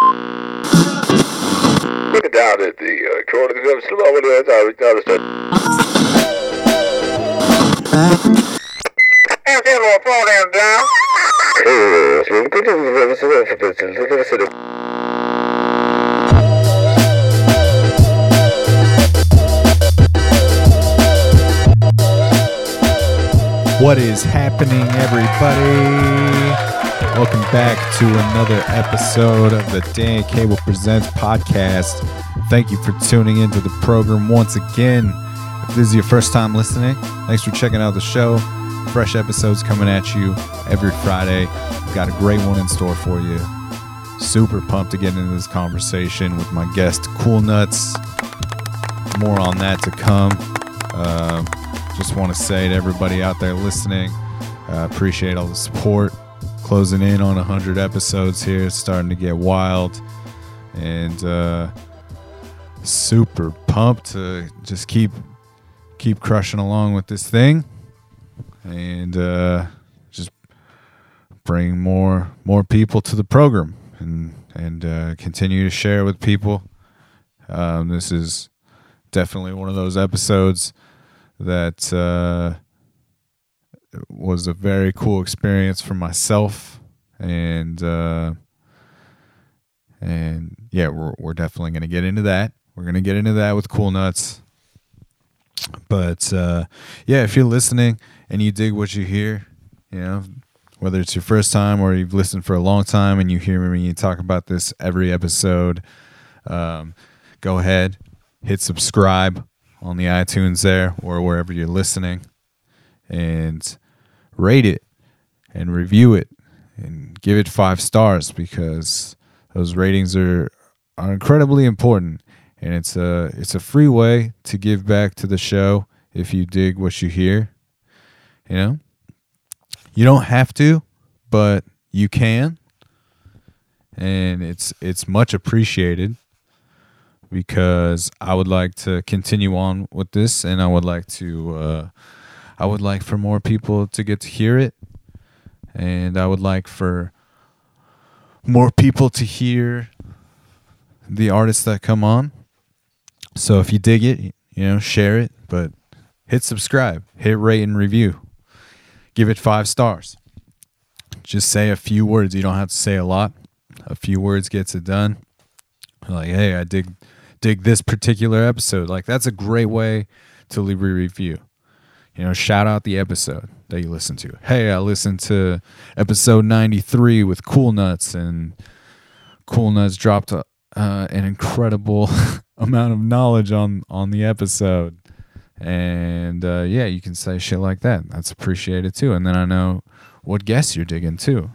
Look down at the uh, corner of the slow over there. I was down What is happening, everybody? Welcome back to another episode of the Dan Cable Presents podcast. Thank you for tuning into the program once again. If this is your first time listening, thanks for checking out the show. Fresh episodes coming at you every Friday. We've got a great one in store for you. Super pumped to get into this conversation with my guest, Cool Nuts. More on that to come. Uh, just want to say to everybody out there listening, uh, appreciate all the support. Closing in on 100 episodes here. It's starting to get wild. And uh, super pumped to just keep keep crushing along with this thing and uh, just bring more more people to the program and and uh, continue to share with people. Um, this is definitely one of those episodes that uh, was a very cool experience for myself. And uh, and yeah we're, we're definitely to get into that. We're to get into that with cool nuts. But uh, yeah if you're listening and you dig what you hear you know whether it's your first time or you've listened for a long time and you hear me talk about this every episode um, go ahead hit subscribe on the iTunes there or wherever you're listening and rate it and review it and give it five stars because those ratings are are incredibly important. And it's a it's a free way to give back to the show if you dig what you hear you know? You don't have to but you can. And it's it's much appreciated because I would like to continue on with this, and I would like to, uh, I would like for more people to get to hear it, and I would like for more people to hear the artists that come on. So if you dig it, you know, share it, but hit subscribe, hit rate and review, give it five stars. Just say a few words. You don't have to say a lot. A few words gets it done. Like, hey, I dig dig this particular episode. Like that's a great way to leave a review. You know, shout out the episode that you listen to. Hey, I listened to episode 93 with Cool Nuts, and Cool Nuts dropped uh, an incredible amount of knowledge on on the episode. And uh, yeah, you can say shit like that. That's appreciated too. And then I know what guests you're digging too.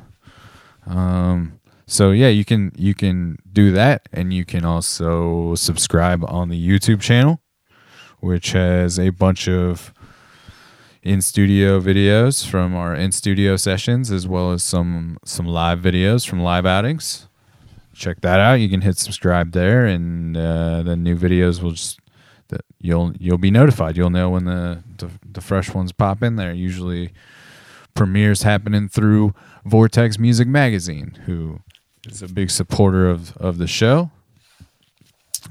Um, so yeah, you can you can do that, and you can also subscribe on the YouTube channel, which has a bunch of in studio videos from our in studio sessions, as well as some some live videos from live outings. Check that out. You can hit subscribe there, and uh, the new videos will just that you'll you'll be notified. You'll know when the the, the fresh ones pop in there. Usually premieres happening through Vortex Music Magazine, who is a big supporter of of the show.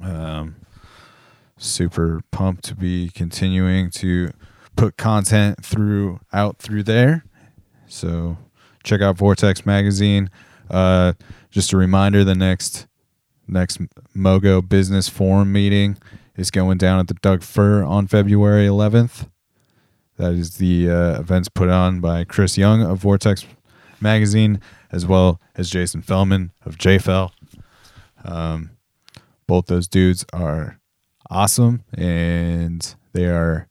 Um, super pumped to be continuing to put content through out through there. So check out Vortex Magazine. Uh, just a reminder: the next next Mogo Business Forum meeting is going down at the Doug Fir on February 11th. That is the uh, events put on by Chris Young of Vortex Magazine as well as Jason Fellman of JFL. Um, both those dudes are awesome and they are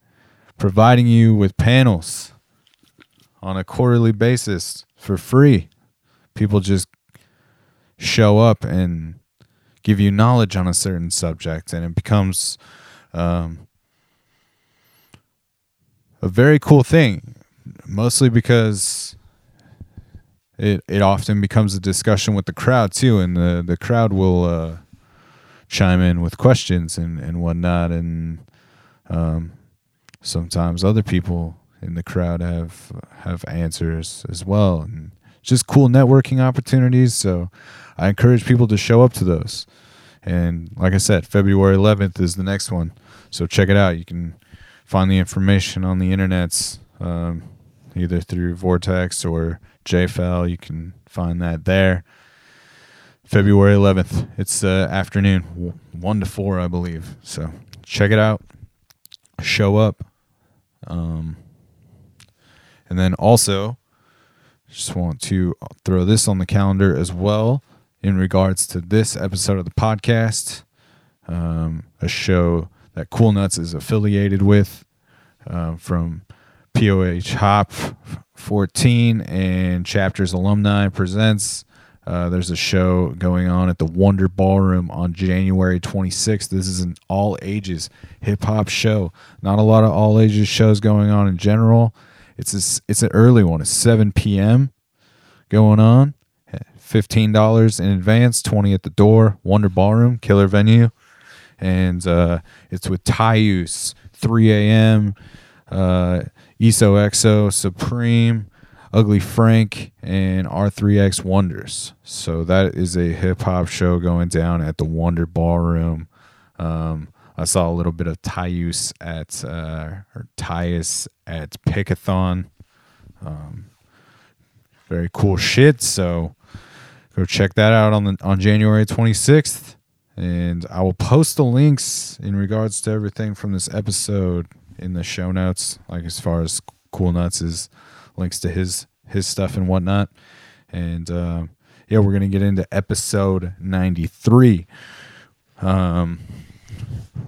providing you with panels on a quarterly basis for free. People just show up and give you knowledge on a certain subject, and it becomes um, a very cool thing. Mostly because it it often becomes a discussion with the crowd too, and the the crowd will uh, chime in with questions and and whatnot, and um, sometimes other people in the crowd have have answers as well, and just cool networking opportunities. So I encourage people to show up to those. And like I said, February 11th is the next one. So check it out. You can find the information on the internets, um, either through Vortex or JFL. You can find that there. February 11th. It's uh, afternoon, 1 to 4, I believe. So check it out. Show up. Um, and then also, just want to throw this on the calendar as well in regards to this episode of the podcast, um, a show that Cool Nuts is affiliated with uh, from POH Hop 14 and Chapters Alumni presents. Uh, there's a show going on at the Wonder Ballroom on January 26th. This is an all ages hip hop show. Not a lot of all ages shows going on in general. It's a, it's an early one. It's 7 p.m. going on. $15 in advance, 20 at the door. Wonder Ballroom, killer venue. And uh, it's with Tyus, 3 a.m., uh, ESO EXO, Supreme, Ugly Frank, and R3X Wonders. So that is a hip hop show going down at the Wonder Ballroom. Um, I saw a little bit of Tyus at uh, or Tyus at Pickathon. Um, very cool shit. So go check that out on the on January 26th, and I will post the links in regards to everything from this episode in the show notes, like as far as Cool Nuts is links to his his stuff and whatnot. And uh, yeah, we're gonna get into episode 93. Um,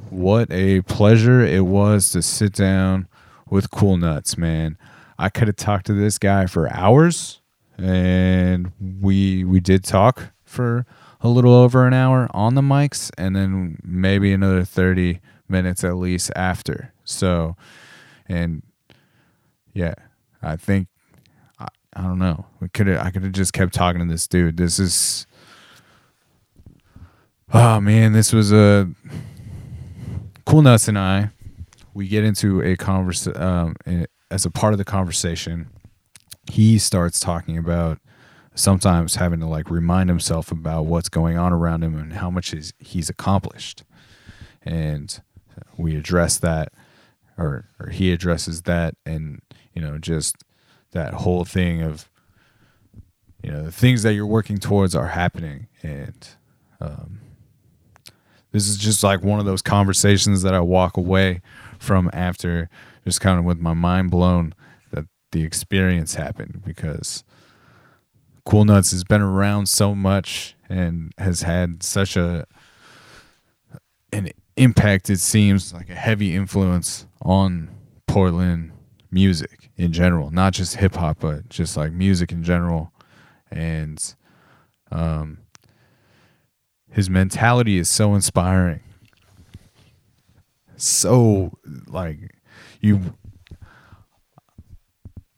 what a pleasure it was to sit down with Cool Nuts, man. I could have talked to this guy for hours and we we did talk for a little over an hour on the mics and then maybe another 30 minutes at least after. So and yeah, I think I, I don't know. We could I could have just kept talking to this dude. This is Oh man, this was a Cool Nuts and I, we get into a conversation um, as a part of the conversation. He starts talking about sometimes having to like remind himself about what's going on around him and how much he's, he's accomplished. And we address that, or, or he addresses that, and you know, just that whole thing of you know the things that you're working towards are happening, and um, this is just like one of those conversations that I walk away from after just kind of with my mind blown that the experience happened because Cool Nuts has been around so much and has had such a an impact it seems like a heavy influence on Portland music in general, not just hip hop but just like music in general and um his mentality is so inspiring. So like you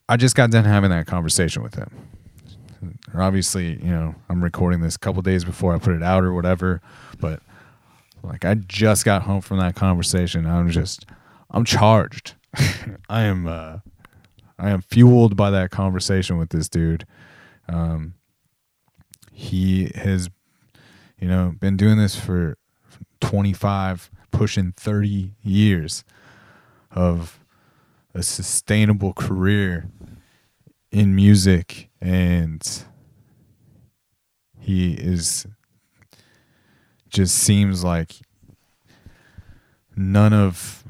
I just got done having that conversation with him. Obviously, you know, I'm recording this a couple days before I put it out or whatever, but like I just got home from that conversation. I'm just I'm charged. I am uh I am fueled by that conversation with this dude. Um he has you know, been doing this for 25, pushing 30 years of a sustainable career in music and he is just seems like none of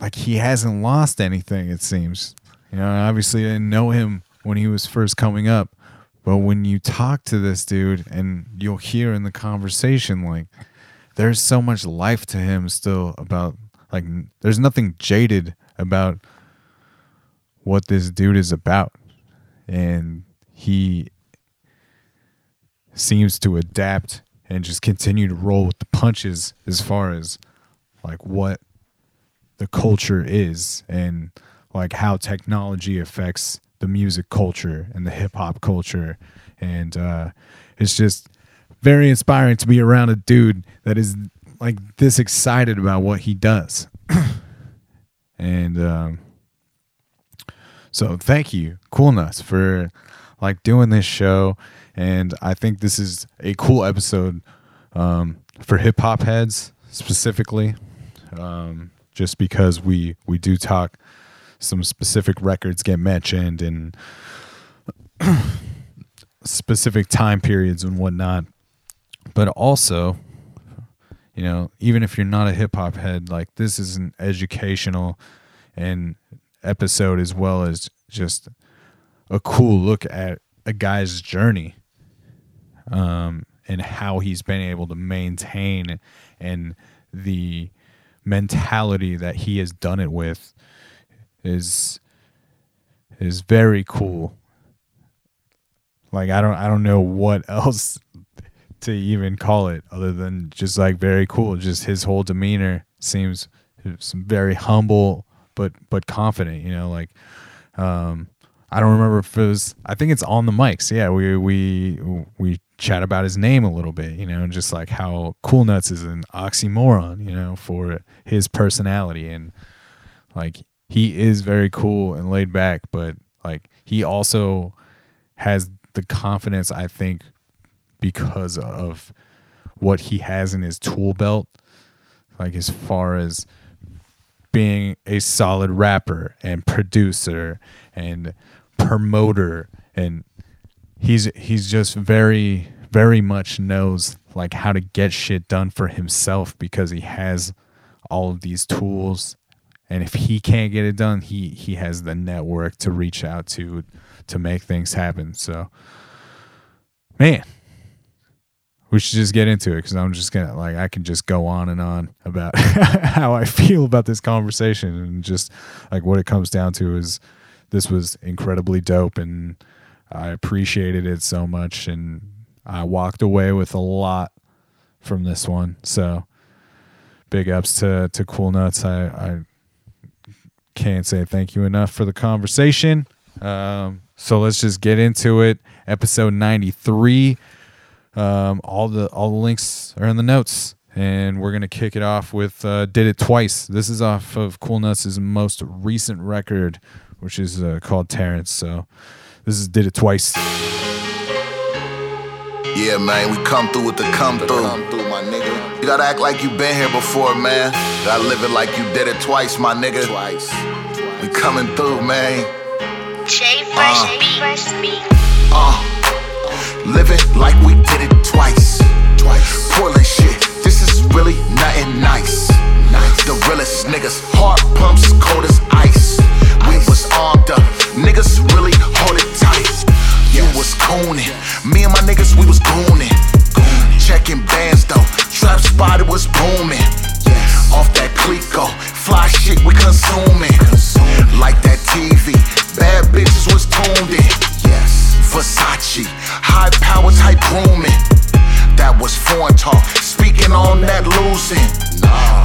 like he hasn't lost anything it seems you know obviously i didn't know him when he was first coming up but when you talk to this dude and you'll hear in the conversation, like, there's so much life to him still about, like, there's nothing jaded about what this dude is about. And he seems to adapt and just continue to roll with the punches as far as, like, what the culture is and, like, how technology affects the music culture and the hip hop culture, and uh, it's just very inspiring to be around a dude that is like this excited about what he does. and um, so, thank you, Cool Nuts, for like doing this show, and I think this is a cool episode um, for hip hop heads specifically, um, just because we we do talk some specific records get mentioned and specific time periods and whatnot, but also. You know, even if you're not a hip hop head, like this is an educational and episode as well as just a cool look at a guy's journey um, and how he's been able to maintain and the mentality that he has done it with is is very cool. Like I don't I don't know what else to even call it other than just like very cool. Just his whole demeanor seems very humble but but confident. You know, like um, I don't remember if it was. I think it's on the mics. Yeah, we we we chat about his name a little bit. You know, just like how Cool Nuts is an oxymoron. You know, for his personality and like he is very cool and laid back, but like he also has the confidence. I think because of what he has in his tool belt, like as far as being a solid rapper and producer and promoter and he's he's just very very much knows like how to get shit done for himself because he has all of these tools and if he can't get it done he he has the network to reach out to to make things happen so man we should just get into it because I'm just gonna like I can just go on and on about how I feel about this conversation and just like what it comes down to is this was incredibly dope and I appreciated it so much and I walked away with a lot from this one. So big ups to to Cool Nuts. I I can't say thank you enough for the conversation. Um, so let's just get into it. Episode 93. Um, all the all the links are in the notes, and we're gonna kick it off with uh, "Did It Twice." This is off of Cool Nuts' most recent record, which is uh, called Terrence. So this is "Did It Twice." Yeah, man, we come through with the come through. my nigga. You gotta act like you been here before, man. You gotta live it like you did it twice, my nigga. Twice. We coming through, man. J Fresh uh. Beat. Uh. Living like we did it twice. Twice. Portland shit. This is really nothing nice. nice. The realest niggas, heart pumps cold as ice. We was armed up. Niggas really hold it tight. You was cooning. Me and my niggas, we was gooning. Checking bands though. Trap spot, it was booming. Off that Clicquot. Fly shit, we consuming. Like that TV. Bad bitches was tuned in. Versace, high power type grooming. That was foreign talk, speaking on that losing.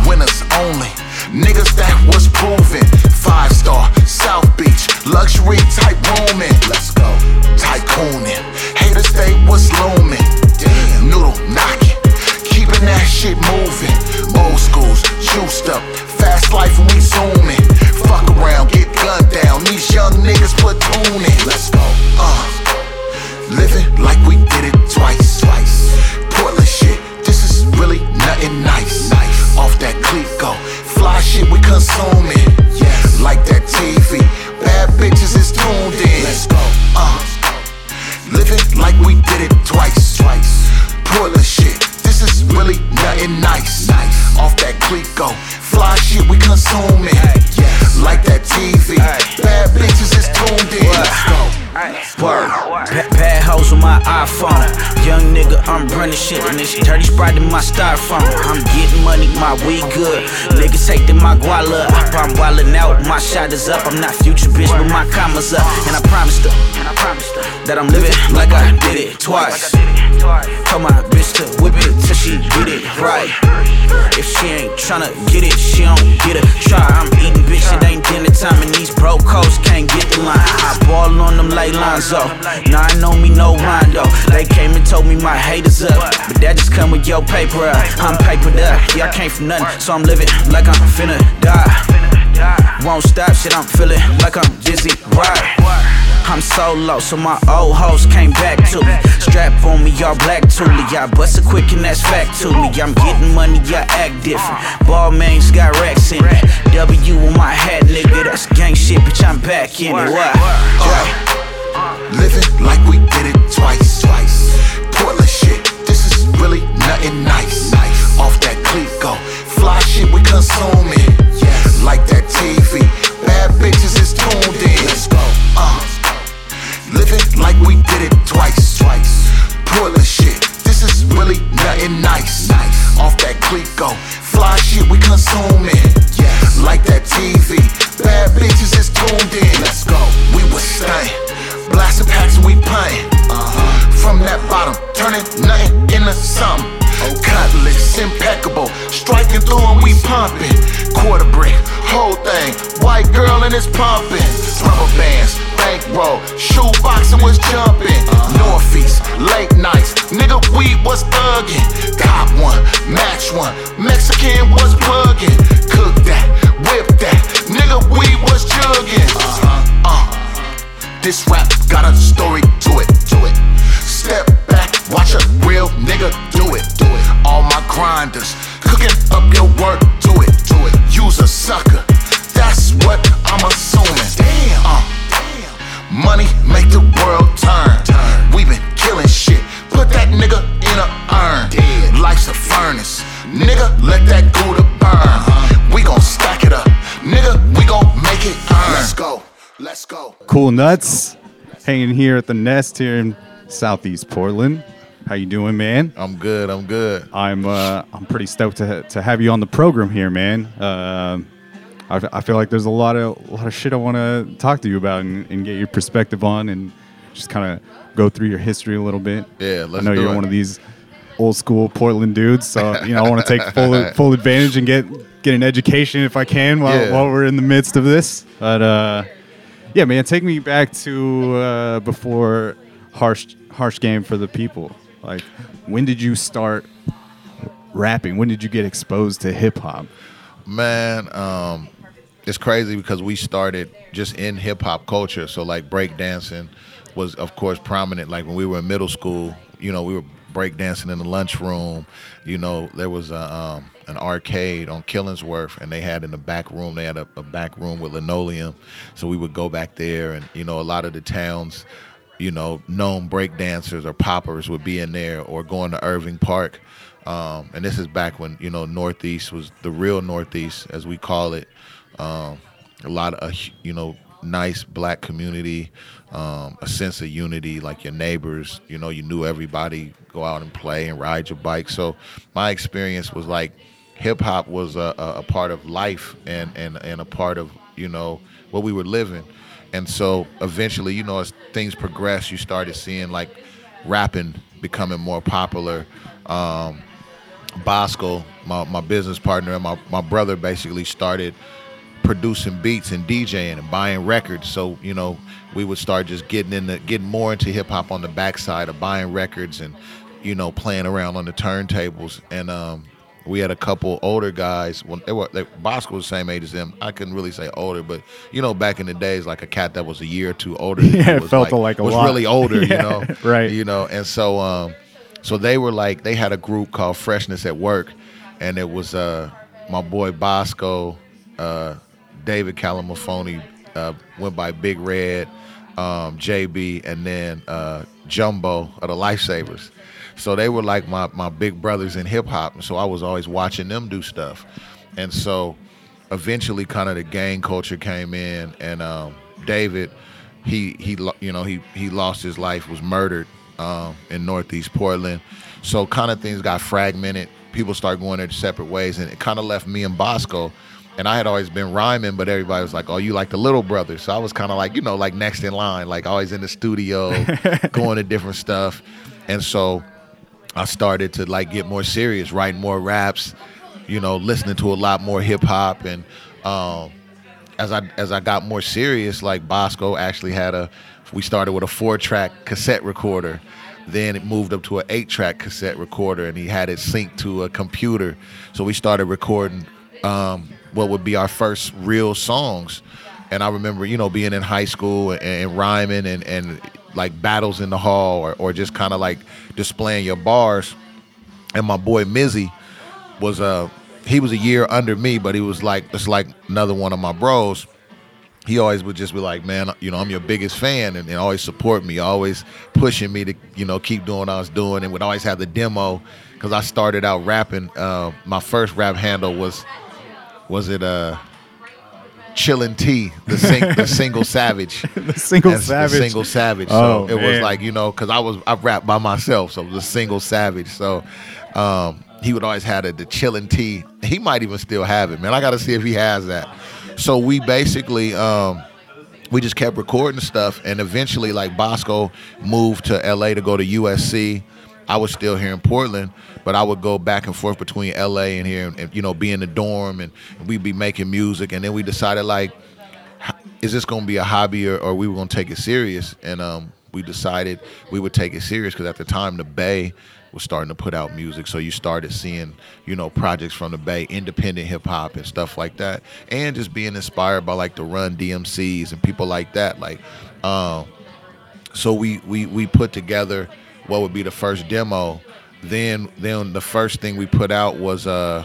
Winners only, niggas that was proven. Five star, South Beach, luxury type rooming. Let's go, tycooning. Haters they was looming. Damn, noodle knocking, keeping that shit moving. Old schools, juiced up, fast life we zooming. Fuck around, get gunned down. These young niggas platooning. Let's go, uh. Living like we did it twice. Twice. Portland shit, this is really nothing nice. nice. Off that Clicquot, fly shit we consuming. Yes. Like that TV, bad bitches is tuned in. Let's go. Uh. Living like we did it twice. Twice. Portland shit, this is really nothing nice. nice. Off that Clicquot, fly shit we consuming. Yes. Like that TV, bad bitches is tuned in. Let's go. Word. Bad hoes on my iPhone. Young nigga, I'm running shit and this dirty sprite in my styrofoam. I'm getting money, my weed good. Niggas hating my guala. I'm wildin' out, my shot is up. I'm not future bitch, but my commas up. And I promised her that I'm living like I did it twice. Told my bitch to whip it till she get it right. If she ain't tryna get it, she don't get a try. I'm eating bitch, it ain't dinner time, and these broke hoes can't get the line. I ball on them like Lonzo. Now I know me no Rondo. They came and told me my haters up, but that just come with your paper up. I'm papered up, yeah I came from nothing, so I'm living like I'm finna die. Won't stop, shit I'm feeling like I'm dizzy, right? I'm solo, so my old hoes came back to me. Strap on me, y'all black toolie. Y'all bust it quick and that's fact to me. I'm getting money, y'all act different. Ball mains got racks in it. W on my hat, nigga. That's gang shit, bitch. I'm back in it. What? Living like we did it twice. Twice. Portland shit, this is really nothing nice. Nice. Off that Clicquot, fly shit we consuming. Yes. Like that TV, bad bitches is tuned in. Let's go. Uh. Living like we did it twice. Twice. Portland shit, this is really nothing nice. Nice. Off that Clicquot, fly shit we consuming. Yes. Like that TV, bad bitches is tuned in. Let's go. We was staying. Blasting packs and we playing. Uh-huh. From that bottom, turning nothing into something. Oh, Cutlass, impeccable. Striking through and we pumping. Quarter brick, whole thing. White girl and it's pumping. Rubber bands, bankroll. Shoe boxing was jumping. Northeast, late nights. Nigga, we was thugging. Cop one, match one. Mexican was plugging. Cook that, whip that. Nigga, we was jugging. Uh-huh. Uh. This rap got a story to it, to it. Step back, watch a real nigga do it, do it. All my grinders, cooking up your work, do it, do it. Use a sucker, make the world turn. We been killing shit, put that nigga in a urn. Dead. Life's a furnace, nigga, let that Gouda burn. We gon' stack it up, nigga, we gon' make it earn. Let's go, let's go. Cool Nuts, hanging here at the Nest here in Southeast Portland. How you doing, man? I'm good. I'm good. I'm uh, I'm pretty stoked to to have you on the program here, man. Um I, f- I feel like there's a lot of a lot of shit I want to talk to you about and, and get your perspective on, and just kind of go through your history a little bit. Yeah, let's I know you're it. one of these old school Portland dudes, so you know I want to take full full advantage and get get an education if I can while, Yeah. while we're in the midst of this. But uh, yeah, man, take me back to uh, before harsh harsh game for the people. Like, when did you start rapping? When did you get exposed to hip hop? Man, um, it's crazy because we started just in hip hop culture. So like breakdancing was of course prominent. Like when we were in middle school, you know, we were breakdancing in the lunchroom. You know, there was a, um, an arcade on Killingsworth, and they had in the back room. They had a, a back room with linoleum, so we would go back there, and you know, a lot of the towns, you know, known breakdancers or poppers would be in there, or going to Irving Park. Um, and this is back when you know Northeast was the real Northeast, as we call it. Um, a lot of you know nice black community, um, a sense of unity, like your neighbors. You know, you knew everybody. Go out and play and ride your bike. So my experience was like hip hop was a, a, a part of life and, and and a part of you know what we were living. And so eventually, you know, as things progressed, you started seeing like rapping becoming more popular. Um, Bosco, my, my business partner, and my, my brother basically started producing beats and DJing and buying records. So, you know, we would start just getting into getting more into hip hop on the backside of buying records and, you know, playing around on the turntables. And um, we had a couple older guys. When they were they, Bosco was the same age as them. I couldn't really say older, but you know, back in the days, like a cat that was a year or two older. than Yeah, it was felt like a was lot. really older. Yeah, you know, right. You know, and so um, so they were like they had a group called Freshness at Work, and it was uh my boy Bosco, uh, David Calamafoni, uh, went by Big Red, um, JB, and then uh, Jumbo of the Lifesavas. So they were like my my big brothers in hip hop, and so I was always watching them do stuff, and so eventually, kind of the gang culture came in, and um, David, he he you know he he lost his life, was murdered um, in Northeast Portland, so kind of things got fragmented. People started going their separate ways, and it kind of left me and Bosco. And I had always been rhyming, but everybody was like, "Oh, you like the little brother?" So I was kind of like, you know, like next in line, like always in the studio, going to different stuff. And so I started to like get more serious, writing more raps, you know, listening to a lot more hip hop, and um, as I as I got more serious, like Bosco actually had a. We started with a four track cassette recorder, then it moved up to an eight track cassette recorder, and he had it synced to a computer. So we started recording um, what would be our first real songs and I remember you know being in high school and, and rhyming and and like battles in the hall or or just kind of like displaying your bars. And my boy Mizzy was uh he was a year under me, but he was like it's like another one of my bros he always would just be like, man, you know, I'm your biggest fan, and, and always support me, always pushing me to, you know, keep doing what I was doing, and would always have the demo because I started out rapping. Uh, my first rap handle was, was it uh, Chillin' T, the, sing, the single savage, the single That's savage. the single savage. Oh, so it was like you know, because I was I rapped by myself, so the single savage. So um, he would always have the, the chillin' T. He might even still have it, man. I got to see if he has that. So we basically. Um, we just kept recording stuff and eventually like bosco moved to la to go to usc i was still here in portland but i would go back and forth between la and here and, and, you know be in the dorm and we'd be making music. And then we decided like is this going to be a hobby or, or we were going to take it serious? And um, we decided we would take it serious because at the time the bay was starting to put out music. So you started seeing you know projects from the bay independent hip-hop and stuff like that. And just being inspired by like the run dmcs and people like that. Like um, so we, we we put together what would be the first demo then then the first thing we put out was uh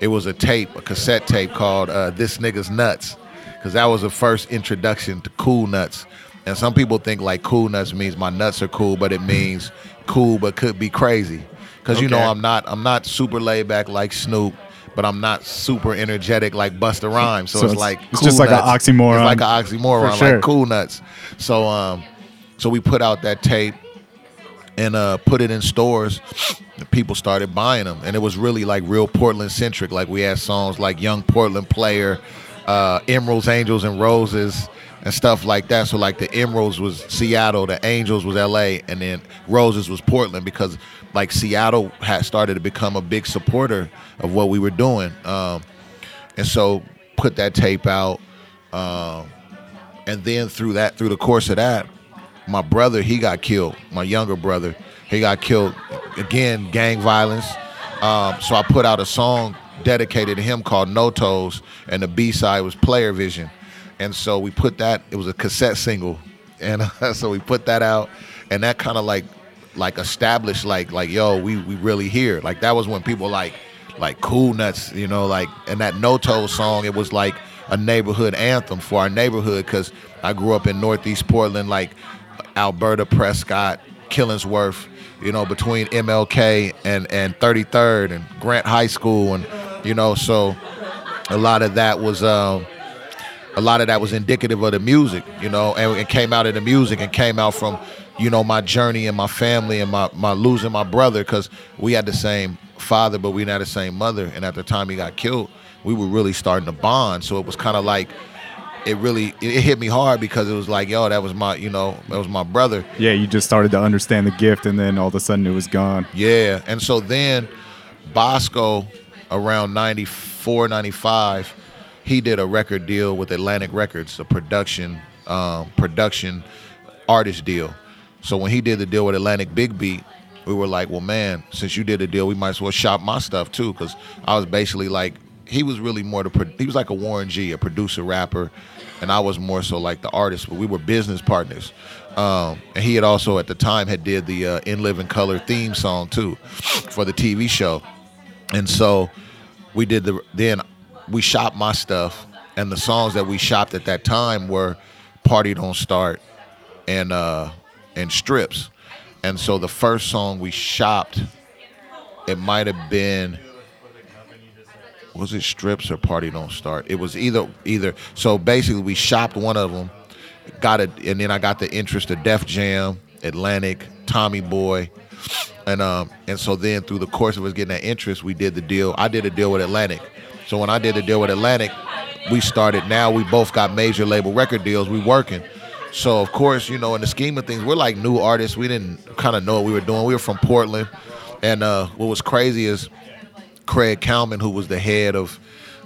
it was a tape, a cassette tape called uh, "This Nigga's Nuts," because that was the first introduction to Cool Nuts. And some people think like Cool Nuts means my nuts are cool, but it means cool but could be crazy. Because you know I'm not I'm not super laid back like Snoop, but I'm not super energetic like Busta Rhymes. So, So it's, it's- like it's just like a Nuts. oxymoron. It's like an oxymoron, sure. like Cool Nuts. So um, so we put out that tape and uh, put it in stores. People started buying them, and it was really like real Portland centric. Like we had songs like "Young Portland Player," uh, "Emeralds, Angels, and Roses," and stuff like that. So like the Emeralds was Seattle, the Angels was L.A., and then Roses was Portland because like Seattle had started to become a big supporter of what we were doing, um, and so put that tape out. Um, and then through that, through the course of that, my brother he got killed. My younger brother he got killed again, gang violence. Um, so I put out a song dedicated to him called No Toes, and the B side was Player Vision. And so we put that. It was a cassette single, and so we put that out, and that kind of like like established like like yo we we really here. Like that was when people like like cool nuts, you know, like and that No Toes song. It was like a neighborhood anthem for our neighborhood because I grew up in Northeast Portland, like Alberta, Prescott, Killingsworth, you know, between MLK and, and 33rd and Grant High School. And, you know, so a lot of that was, um, a lot of that was indicative of the music, you know, and it came out of the music and came out from, you know, my journey and my family and my, my losing my brother because we had the same father, but we have the same mother. And at the time he got killed, we were really starting to bond. So it was kind of like, it really it it hit me hard because it was like, yo, that was my, you know, that was my brother. Yeah, you just started to understand the gift, and then all of a sudden it was gone. Yeah. And so then Bosco around 94, 95, he did a record deal with Atlantic Records, a production um, production artist deal. So when he did the deal with Atlantic Big Beat, we were like, well, man, since you did a deal, we might as well shop my stuff too, because I was basically like, he was really more the pro- he was like a Warren G, a producer rapper, and I was more so like the artist. But we were business partners, um, and he had also at the time had did the uh, In Living Color theme song too for the TV show, and so we did the then we shopped my stuff, and the songs that we shopped at that time were "Party Don't Start" and uh, and "Strips," and so the first song we shopped, it might have been was it strips or party don't start? It was either either so basically we shopped one of them got it and then i got the interest of def jam atlantic tommy boy and um and so then through the course of us getting that interest we did the deal i did a deal with atlantic. So when i did the deal with atlantic we started now we both got major label record deals we working. So of course you know in the scheme of things we're like new artists we didn't kind of know what we were doing we were from portland. And uh what was crazy is Craig Kallman, who was the head of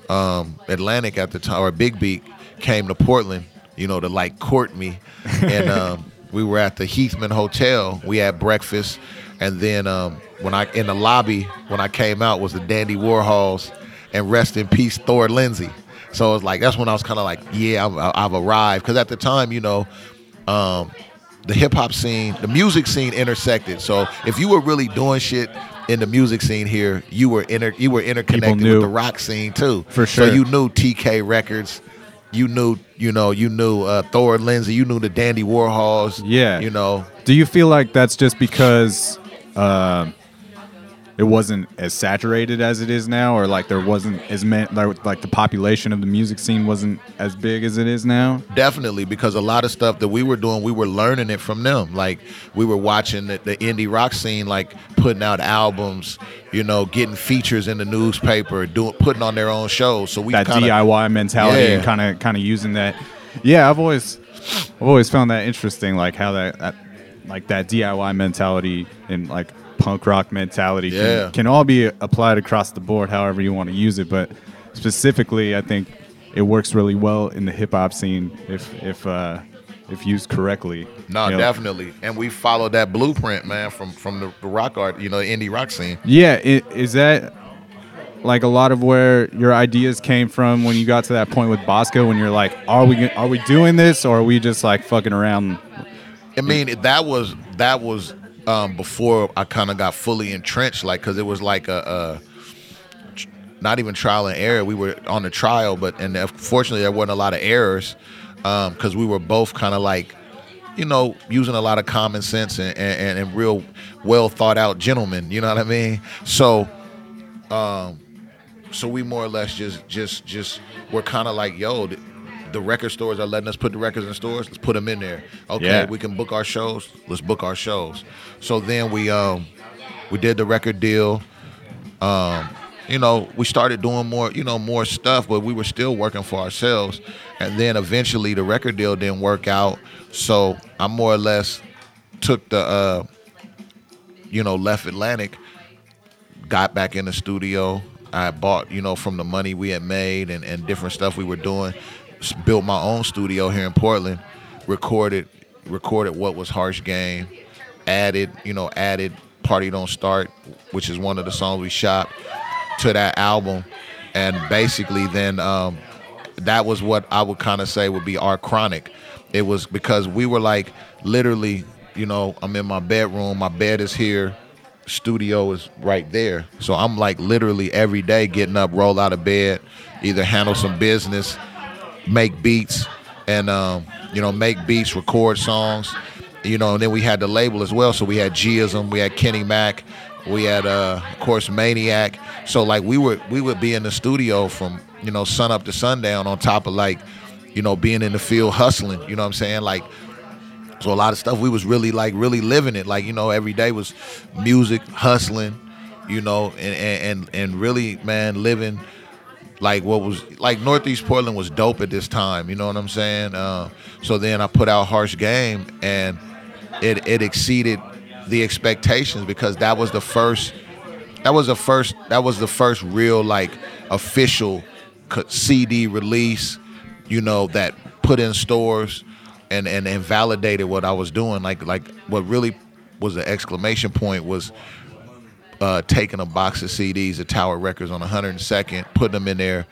um, Atlantic at the time, or Big Beat, came to Portland, you know, to like court me. And um, we were at the Heathman Hotel. We had breakfast. And then um, when I, in the lobby, when I came out, was the Dandy Warhols and rest in peace, Thor Lindsay. So it's like that's when I was kind of like, yeah, I've, I've arrived. Because at the time, you know, um, the hip hop scene, the music scene intersected. So if you were really doing shit in the music scene here, you were inter, you were interconnected with the rock scene too. For sure. So you knew TK Records. You knew, you know, you knew uh, Thor Lindsay. You knew the Dandy Warhols. Yeah. You know, Do you feel like that's just because um it wasn't as saturated as it is now, or like there wasn't as many, like, like the population of the music scene wasn't as big as it is now? Definitely, because a lot of stuff that we were doing, we were learning it from them. Like we were watching the, the indie rock scene, like putting out albums, you know, getting features in the newspaper, doing putting on their own shows. So we that kind of DIY mentality and kind of kind of using that. Yeah, I've always I've always found that interesting, like how that, that like that DIY mentality and like punk rock mentality Yeah. can, can all be applied across the board, however you want to use it. But specifically, I think it works really well in the hip hop scene if if uh, if used correctly. no, You know? definitely. And we followed that blueprint, man, from from the, the rock art, you know, indie rock scene. Yeah, i- is that like a lot of where your ideas came from when you got to that point with Bosco? When you're like, are we are we doing this or are we just like fucking around? I mean, that was that was um, before I kind of got fully entrenched, like because it was like a, a not even trial and error. We were on the trial, but and fortunately there wasn't a lot of errors because we were both kind of like, you know, using a lot of common sense and, and, and real well thought out gentlemen. You know what I mean? So um, so we more or less just just just we're kind of like yo the, record stores are letting us put the records in stores let's put them in there. Okay Yeah. we can book our shows let's book our shows. So then we um we did the record deal. Um you know we started doing more you know more stuff but we were still working for ourselves. And then eventually the record deal didn't work out. So i more or less took the uh you know left atlantic got back in the studio. I bought, you know, from the money we had made and, and different stuff we were doing, built my own studio here in Portland, recorded recorded what was Harsh Game, added, you know, added Party Don't Start, which is one of the songs we shot to that album. And basically then um, that was what I would kind of say would be our chronic. It was because we were like literally, you know, I'm in my bedroom, my bed is here, studio is right there. So I'm like literally every day getting up, roll out of bed, either handle some business, make beats, and um, you know, make beats, record songs. You know, and then we had the label as well. So we had Gism, we had Kenny Mack, we had uh, of course Maniac. So like we were we would be in the studio from you know sun up to sundown on top of like you know being in the field hustling. You know what I'm saying? Like so a lot of stuff we was really like really living it. Like you know every day was music, hustling, you know, and and and, and really man living like what was like Northeast Portland was dope at this time. You know what I'm saying? Uh, so then I put out Harsh Game and it it exceeded the expectations because that was the first that was the first that was the first real like official CD release, you know, that put in stores and and and validated what I was doing. Like like what really was the exclamation point was uh, taking a box of CDs at Tower Records on 102nd, putting them in there,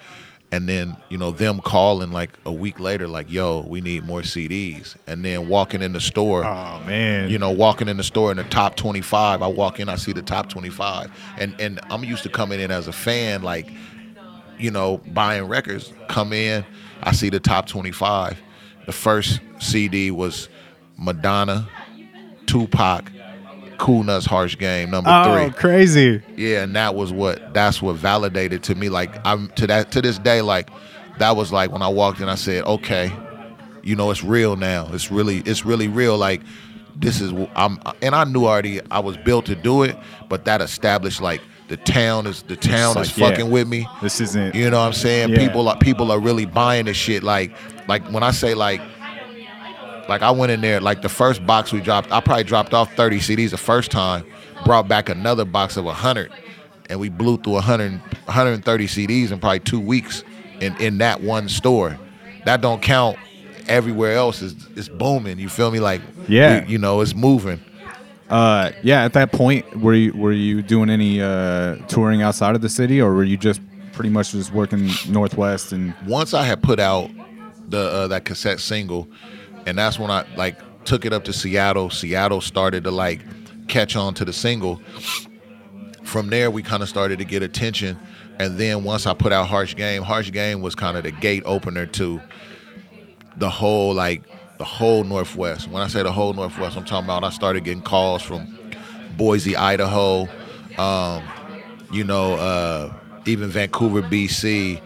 and then you know them calling like a week later, like, "Yo, we need more CDs," and then walking in the store. Oh man, You know, walking in the store in the top 25, I walk in, I see the top 25, and and I'm used to coming in as a fan, like, you know, buying records. Come in, I see the top 25. The first CD was Madonna, Tupac, Cool Nuts, Harsh Game, number oh three. crazy. Yeah, and that was what that's what validated to me. Like I'm to that to this day, like that was like when I walked in, I said, okay, you know, it's real now. It's really it's really real. Like this is I'm and I knew already I was built to do it, but that established like the town is the town It's is like, yeah, fucking with me. This isn't. You know what I'm saying? Yeah. People are people are really buying this shit. Like like when I say like like I went in there like the first box we dropped, I probably dropped off 30 CDs the first time, brought back another box of 100, and we blew through 100 130 CDs in probably two weeks in in that one store. That don't count. Everywhere else is is booming. You feel me? Like Yeah. we- you know, it's moving. Uh, yeah. At that point, were you were you doing any uh, touring outside of the city, or were you just pretty much just working Northwest and once I had put out the uh, that cassette single, and that's when I like took it up to Seattle. Seattle started to like catch on to the single. From there, we kind of started to get attention, and then once I put out Harsh Game, Harsh Game was kind of the gate opener to the whole like the whole Northwest. When I say the whole Northwest, I'm talking about I started getting calls from Boise, Idaho, um, you know, uh, even Vancouver, BC,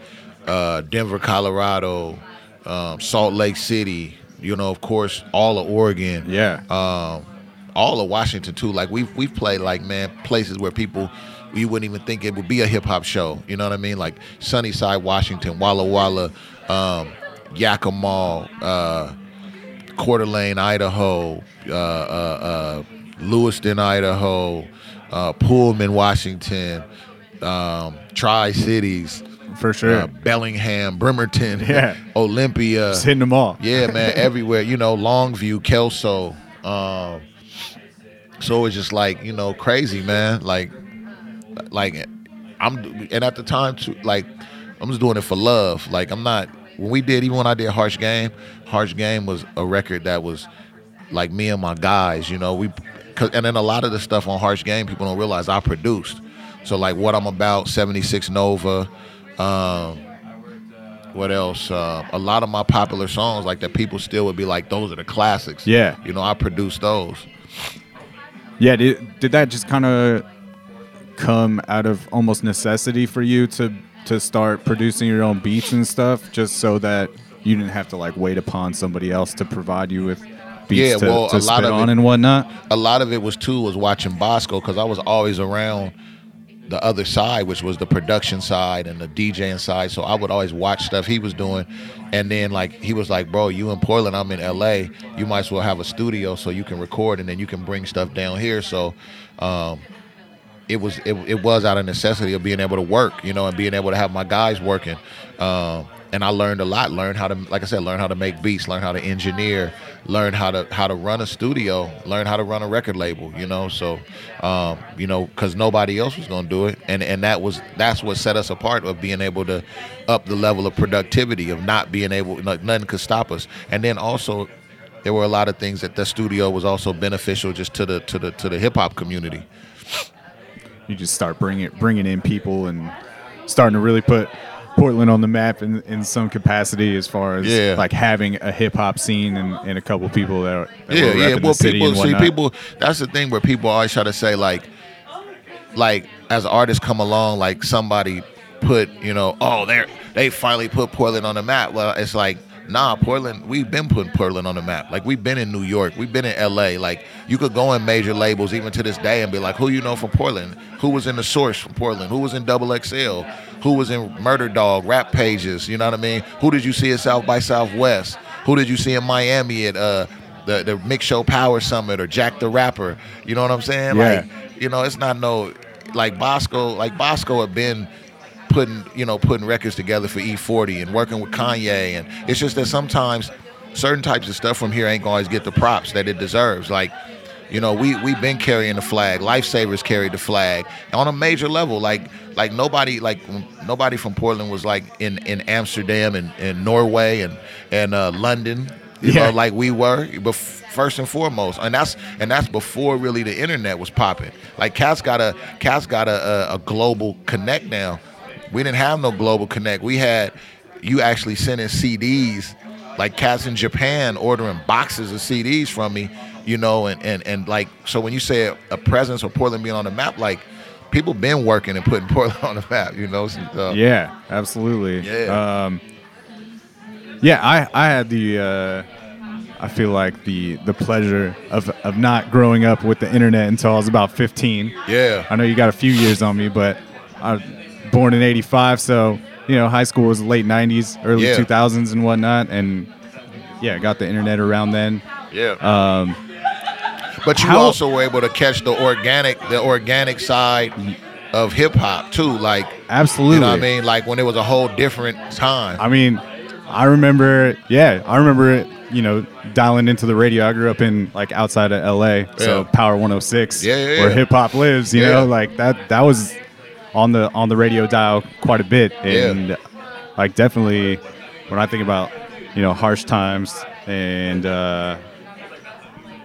uh, Denver, Colorado, um, Salt Lake City. You know, of course, all of Oregon. yeah, Um, all of Washington too. Like we've we've played like man places where people you wouldn't even think it would be a hip hop show. You know what I mean? Like Sunnyside, Washington, Walla Walla, um, Yakima, uh, Coeur d'Alene, Idaho, uh, uh, uh, Lewiston, Idaho, uh, Pullman, Washington, um, Tri Cities, for sure. uh, Bellingham, Bremerton, Yeah. Olympia, just hitting them all. yeah, man, everywhere. You know, Longview, Kelso. Um, so it's just like you know, crazy, man. Like, like I'm, and at the time too, like I'm just doing it for love. Like I'm not. When we did, even when I did Harsh Game, Harsh Game was a record that was like me and my guys. You know, we, 'cause- and then a lot of the stuff on Harsh Game, people don't realize I produced. So like what I'm about, 76 Nova. Um, what else? Uh, a lot of my popular songs, like that, people still would be like, "Those are the classics." Yeah. you know, I produced those. Yeah, did, did that just kind of come out of almost necessity for you to to start producing your own beats and stuff, just so that you didn't have to like wait upon somebody else to provide you with beats Yeah, to, well, to a lot of on it- and whatnot? A lot of it was too was watching Bosco because I was always around the other side, which was the production side and the DJing side. So I would always watch stuff he was doing, and then like he was like, "Bro, you in Portland? I'm in LA. You might as well have a studio so you can record and then you can bring stuff down here." So. Um, it was it, it was out of necessity of being able to work, you know, and being able to have my guys working. Um, and I learned a lot. Learned how to, like I said, learn how to make beats, learn how to engineer, learn how to how to run a studio, learn how to run a record label. You know, so um, you know, because nobody else was gonna do it, and and that was that's what set us apart of being able to up the level of productivity of not being able, like nothing could stop us. And then also, there were a lot of things that the studio was also beneficial just to the to the to the hip hop community. You just start bringing bringing in people and starting to really put Portland on the map in, in some capacity as far as Yeah. like having a hip hop scene and, and a couple people that, are, that yeah, yeah. Well, people see people. That's the thing where people always try to say like, like as artists come along, like somebody put, you know, oh, they they finally put Portland on the map. Well, it's like. Nah, Portland. We've been putting Portland on the map. Like we've been in New York, we've been in L.A. Like you could go in major labels even to this day and be like, "Who you know from Portland? Who was in the Source from Portland? Who was in Double XL? Who was in Murder Dog rap pages? You know what I mean? Who did you see at South by Southwest? Who did you see in Miami at uh, the the Mix Show Power Summit or Jack the Rapper. You know what I'm saying? Yeah. Like, you know, it's not no like Bosco. Like Bosco had been putting you know putting records together for E40 and working with Kanye, and it's just that sometimes certain types of stuff from here ain't gonna always get the props that it deserves. Like. You know, we we've been carrying the flag. Lifesavas carried the flag on a major level. Like like nobody like nobody from Portland was like in, in Amsterdam and, and Norway and and uh, London. You Yeah. know, like we were, but first and foremost, and that's and that's before really the internet was popping. Like Cat's got a Cat's got a, a, a global connect now. We didn't have no global connect. We had you actually sending CDs, like Cats in Japan ordering boxes of CDs from me, you know, and and and like so when you say a, a presence of Portland being on the map, like people been working and putting Portland on the map, you know. So, Yeah, absolutely. Yeah. Um, yeah, I, I had the uh, I feel like the the pleasure of, of not growing up with the internet until I was about 15. Yeah. I know you got a few years on me, but I born in 85, so you know, high school was late 90s, early Yeah. 2000s and whatnot and yeah, got the internet around then. Yeah. Um, But you How- also were able to catch the organic, the organic side of hip hop too. Like, absolutely. you know what I mean? Like when it was a whole different time. I mean, I remember, yeah, I remember, you know, dialing into the radio. I grew up in like outside of LA, so Yeah. Power 106, Yeah, yeah, where hip hop lives. You Yeah. know, like that. That was on the on the radio dial quite a bit, and like definitely when I think about you know harsh times and uh,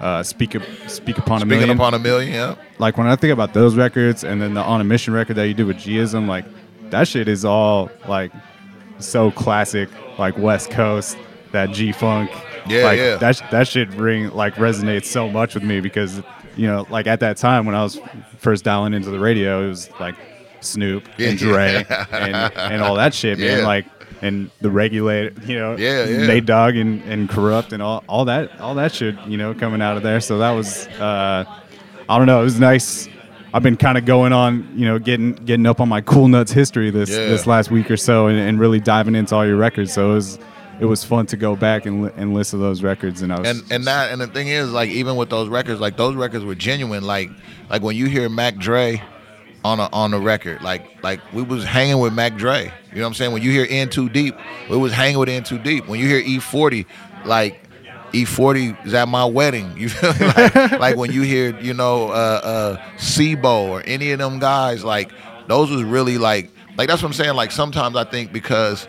uh, speak speak upon a Speaking million. upon a million, yeah. like when I think about those records and then the on a mission record that you did with Gism, like that shit is all like so classic, like West Coast, that G Funk. Yeah, like, yeah. That that shit ring like resonates so much with me because you know, like at that time when I was first dialing into the radio, it was like Snoop and Dre and, and all that shit, man. Like and the regulator, you know, Yeah, yeah. Nate Dogg and, and Kurupt and all, all that all that shit, you know, coming out of there. So that was uh I don't know, it was nice. I've been kind of going on, you know, getting getting up on my Cool Nutz history this Yeah. this last week or so and, and really diving into all your records. So it was it was fun to go back and li- and listen to those records and I was and and that and the thing is like even with those records like those records were genuine like like when you hear Mac Dre on a on a record. Like like we was hanging with Mac Dre. You know what I'm saying? When you hear In Too Deep we was hanging with In Too Deep. When you hear E40 like E40 is at my wedding. You feel like, like when you hear you know uh uh C-Bo or any of them guys like those was really like like that's what I'm saying. Like sometimes I think because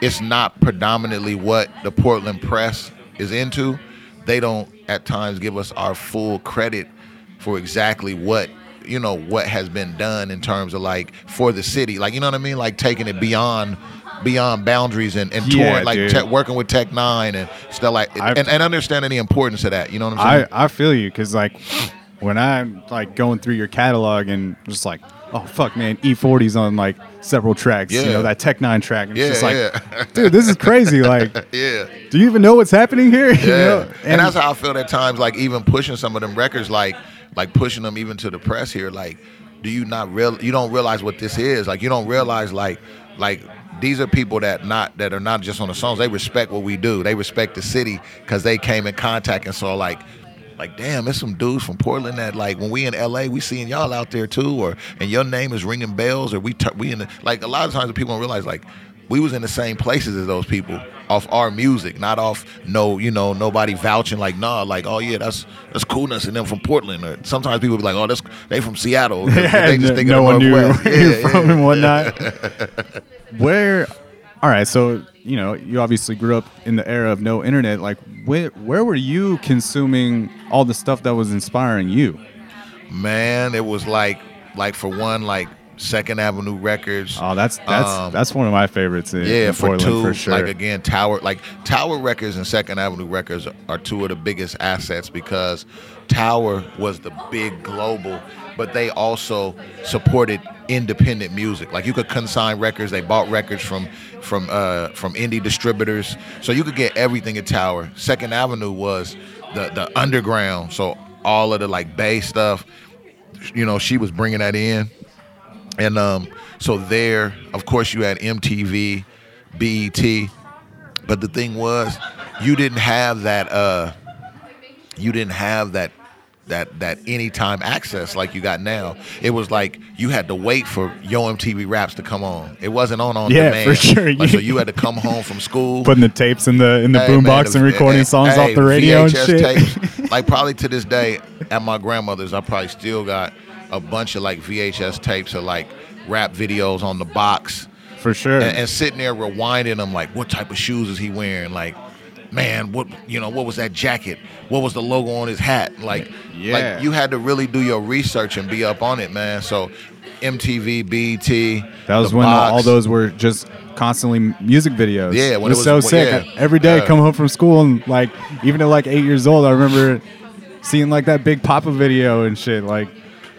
it's not predominantly what the Portland press is into. They don't at times give us our full credit for exactly what you know what has been done in terms of like for the city, like you know what I mean, like taking it beyond beyond boundaries and, and Yeah, touring, like working with Tech N9ne and stuff like and, and understanding the importance of that. You know what I'm saying? I, I feel you because like when I'm like going through your catalog and just like oh fuck man E40's on like several tracks you know that Tech N9ne track and Yeah, it's just like yeah. dude this is crazy like yeah. do you even know what's happening here You Yeah, know? and, that's how I feel at times. Like even pushing some of them records, like like pushing them even to the press here. Like, do you not real? You don't realize what this is. Like you don't realize like like these are people that not that are not just on the songs. They respect what we do. They respect the city because they came in contact and saw like. Like damn, there's some dudes from Portland that like when we in LA, we seeing y'all out there too, or and your name is ringing bells, or we t- we in the, like a lot of times people don't realize like we was in the same places as those people off our music, not off no, you know, nobody vouching like nah, like oh yeah, that's that's coolness and them from Portland. Or sometimes people be like, oh, that's they from Seattle. Yeah, they just think no one knew you're Yeah, from yeah. and whatnot. Where, all right, so you know you obviously grew up in the era of no internet. Like, where where were you consuming all the stuff that was inspiring you? Man, it was like like for one, like Second Avenue Records. Oh, that's that's Um, that's one of my favorites. In, Yeah, in for Portland, two, for sure. like again, Tower, like Tower Records and Second Avenue Records are two of the biggest assets because Tower was the big global, but they also supported independent music. Like you could consign records, they bought records from from uh, from indie distributors, so you could get everything at Tower. Second Avenue was the the underground, so all of the like Bay stuff. You know, she was bringing that in. And um, so there, of course, you had MTV, BET, but the thing was, you didn't have that. Uh, you didn't have that that that anytime access like you got now. It was like you had to wait for Yo MTV Raps to come on. It wasn't on on Yeah, demand. for sure. Like, so you had to come home from school. Putting the tapes in the in the Hey, boombox and recording hey, songs hey, off the radio VHS and shit. Tapes, like probably to this day, at my grandmother's, I probably still got a bunch of like VHS tapes of like rap videos on the box, For sure. and, and sitting there rewinding them, like what type of shoes is he wearing? Like, man, what you know, what was that jacket? What was the logo on his hat? Like, Yeah. like you had to really do your research and be up on it, man. So. MTV, BT. That was when box. all those were just constantly music videos. Yeah, it was, it so was- sick. yeah. Every day, Yeah. come home from school and like, even at like eight years old, I remember seeing like that Big Poppa video and shit. Like,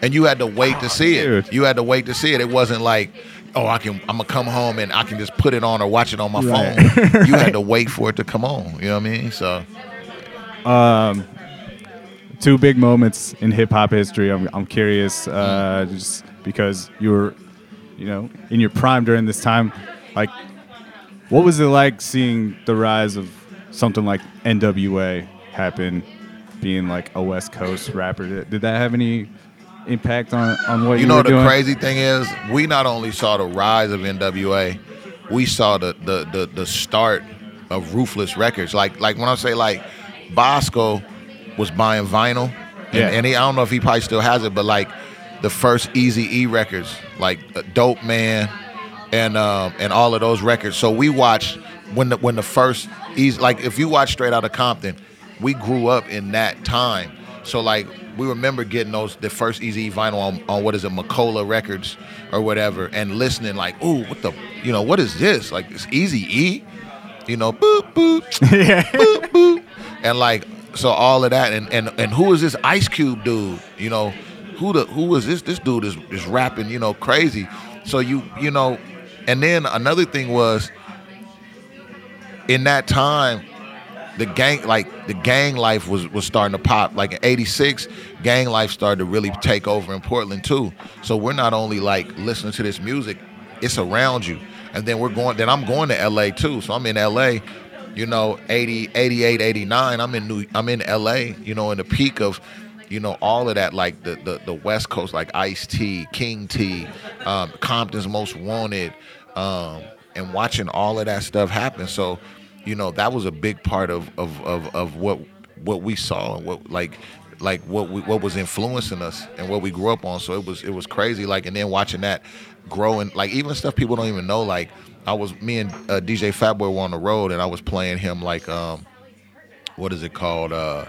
and you had to wait to ah, see it. You had to wait to see it. It wasn't like, oh, I can, I'm gonna come home and I can just put it on or watch it on my Right. phone. You had to wait for it to come on. You know what I mean? So um, two big moments in hip hop history. I'm, I'm curious, uh, mm. just because you were, you know, in your prime during this time. Like, what was it like seeing the rise of something like NWA happen, being like a West Coast rapper? Did that have any impact on, on what you, you know the doing? crazy thing is, we not only saw the rise of NWA, we saw the the the, the start of Ruthless Records. Like like when I say like Bosco was buying vinyl, and, Yeah. and he, I don't know if he probably still has it, but like the first Easy E records like uh, Dope Man, and um, and all of those records. So we watched when the when the first Eazy like if you watch Straight Outta Compton, we grew up in that time. So like we remember getting those the first Eazy vinyl on, on what is it Macola Records or whatever, and listening like, ooh, what the you know what is this? Like it's Easy E, you know, boop boop, yeah. boop boop, and like so all of that, and and and who is this Ice Cube dude? You know, who the who is this? This dude is is rapping, you know, crazy. So you you know, and then another thing was in that time the gang like the gang life was was starting to pop. Like in 86 gang life started to really take over in portland too. So we're not only like listening to this music it's around you. And then we're going then i'm going to la too. So i'm in la you know 80 88 89 i'm in new i'm in la you know in the peak of you know all of that like the the, the west coast like ice t king t um, compton's most wanted um, and watching all of that stuff happen. So you know that was a big part of of of, of what what we saw and what like like what we, what was influencing us and what we grew up on. So it was it was crazy like and then watching that growing like even stuff people don't even know like I was me and uh, DJ Fatboy were on the road and I was playing him like um what is it called uh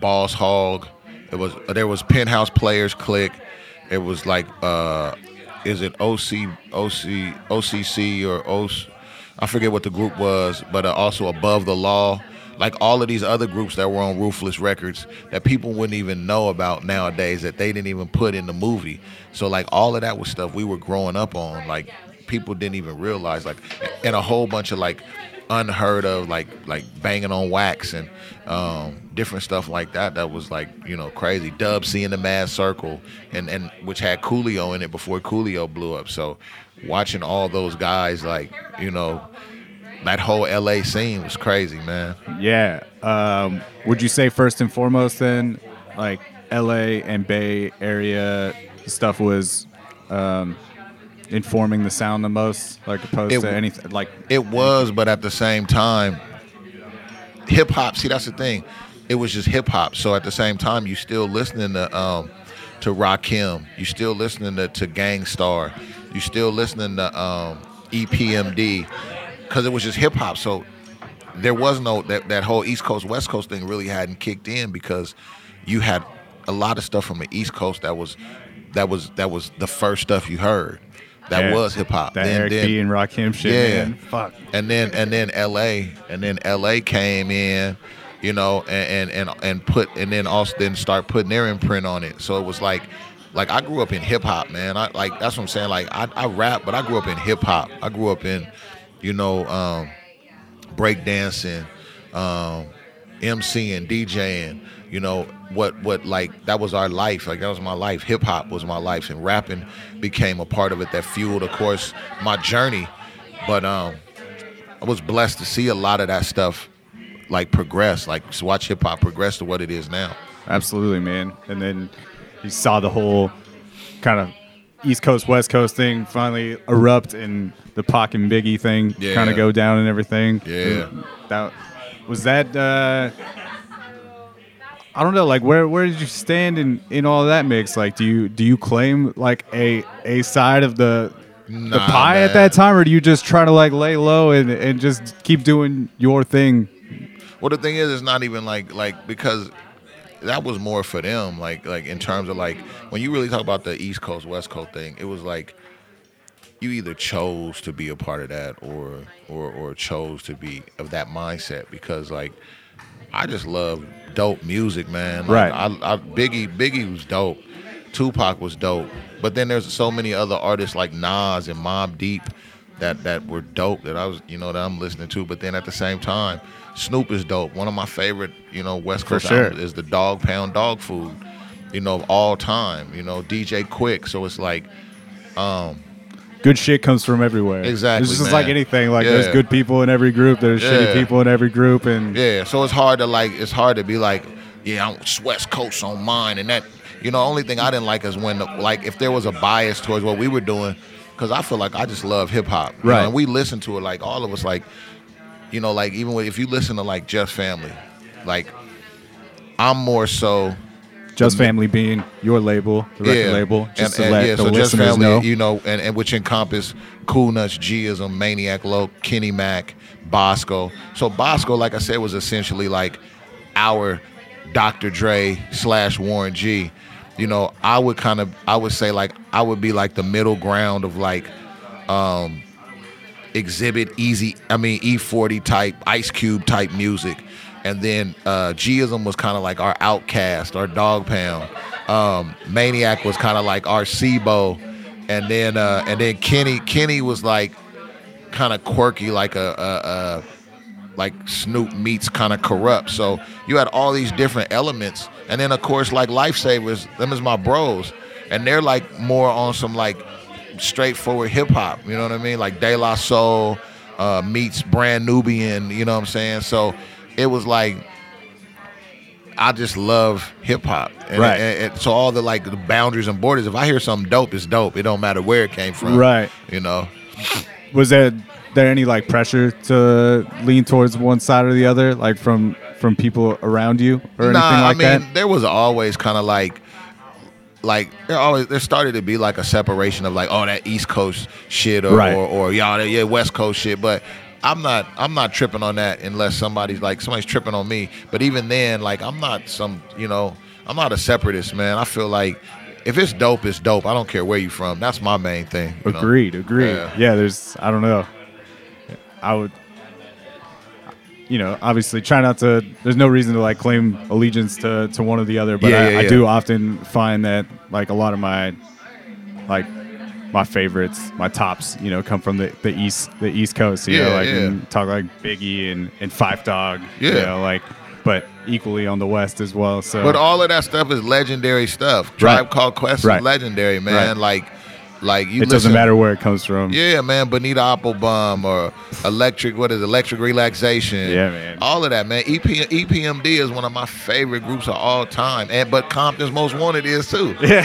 Boss Hog. It was there was Penthouse Players Clique it was like uh is it OC OC OCC or OC I forget what the group was, but uh, also Above the Law, like all of these other groups that were on Ruthless Records that people wouldn't even know about nowadays that they didn't even put in the movie. So like all of that was stuff we were growing up on, like people didn't even realize, like, and a whole bunch of like unheard of, like like banging on wax and um, different stuff like that. That was like you know crazy. Dub seeing the Mad Circle, and and which had Coolio in it before Coolio blew up. So watching all those guys like you know that whole LA scene was crazy, man. Yeah. Um, would you say first and foremost then, like LA and Bay Area stuff was um, informing the sound the most, like opposed It to anything like It was, but at the same time, hip hop. See, that's the thing. It was just hip hop. So at the same time, you still listening to um, to Rakim. You still listening to, to Gang Starr. You still listening to um, EPMD because it was just hip hop. So there was no that that whole East Coast West Coast thing really hadn't kicked in because you had a lot of stuff from the East Coast that was that was that was the first stuff you heard. That was hip hop. that Then- Eric then- B and Rakim shit. Yeah. man. Fuck. and then and then L.A. and then L.A. came in, you know, and and and, and put and then also then start putting their imprint on it. So it was like, like I grew up in hip hop, man. I like that's what I'm saying. Like I, I rap, but I grew up in hip hop. I grew up in, you know, um, break dancing, um, MCing, DJing. You know what what like that was our life. Like that was my life. Hip hop was my life, and rapping became a part of it that fueled, of course, my journey. But um, I was blessed to see a lot of that stuff like progress, like watch hip hop progress to what it is now. Absolutely, man. And then you saw the whole kind of East Coast West Coast thing finally erupt and the Pac and Biggie thing Yeah. kind of go down and everything. Yeah. That was that uh I don't know, like where where did you stand in in all that mix? Like do you do you claim like a a side of the the Nah, pie at that time or do you just try to like lay low and, and just keep doing your thing? Well, the thing is, it's not even like like because that was more for them. Like like in terms of like when you really talk about the East Coast West Coast thing, it was like you either chose to be a part of that or or or chose to be of that mindset because like I just love dope music, man. Like, Right. I, I Biggie Biggie was dope. Tupac was dope. But then there's so many other artists like Nas and Mobb Deep that that were dope that I was you know that I'm listening to. But then at the same time, Snoop is dope. One of my favorite you know West Coast sure. is the Dogg Pound Dogg Food. You know, of all time. You know, DJ Quik. So it's like um, good shit comes from everywhere. Exactly, It's just man. like anything. Like there's good people in every group. There's Yeah. shitty people in every group, and Yeah, so it's hard to like. It's hard to be like, yeah, I'm West Coast on mine, and that. You know, the only thing I didn't like is when, the, like, if there was a bias towards what we were doing, because I feel like I just love hip hop, you know, Right. and we listen to it like all of us, like, you know, like even if you listen to like Just Family, like, I'm more so Just Family being your label, the record label, just to let the so just listeners family, know. you know, and, and which encompass Cool Nutz, Gism, Maniac Low, Kenny Mac, Bosco. So Bosco, like I said, was essentially like our Dr. Dre slash Warren G. You know, I would kind of, I would say like I would be like the middle ground of like um exhibit easy i mean e40 type ice cube type music and then uh Gism was kind of like our OutKast our Dogg Pound um maniac was kind of like our C-Bo, and then uh and then kenny kenny was like kind of quirky like a, a, a like Snoop meets kind of Kurupt. So you had all these different elements, and then of course like Lifesavas, them is my bros, and they're like more on some like straightforward hip hop. You know what I mean? Like De La Soul uh, meets Brand Nubian. You know what I'm saying? So it was like. I just love hip hop, and, Right. and- and so all the like the boundaries and borders. If I hear something dope, it's dope. It don't matter where it came from, Right. You know, Was there there any like pressure to lean towards one side or the other, like from from people around you or anything nah, like I mean, that? there was always kind of like, like there always there started to be like a separation of like, oh, that East Coast shit or Right. or, or y'all, that- yeah, West Coast shit. But I'm not I'm not tripping on that unless somebody's like somebody's tripping on me. But even then, like I'm not some you know I'm not a separatist, man. I feel like if it's dope, it's dope. I don't care where you're from. That's my main thing. you know? Agreed, agreed. Yeah. Yeah. there's I don't know. I would you know, obviously try not to there's no reason to like claim allegiance to, to one or the other, but Yeah, I, yeah, I do often find that like a lot of my like my favorites, my tops, you know, come from the, the east the East Coast. You Yeah, know, like yeah. and talk like Biggie and, and Phife Dawg. You Yeah. know, like but equally on the West as well. So But all of that stuff is legendary stuff. Tribe Right. Called Quest Right. is legendary, man. Right. Like, like you. it doesn't matter where it comes from. Yeah, man. Bonita Applebum or Electric, what is? Electric Relaxation? Yeah, man. All of that, man. EP, EPMD is one of my favorite groups of all time, and but Compton's Most Wanted is too. Yeah,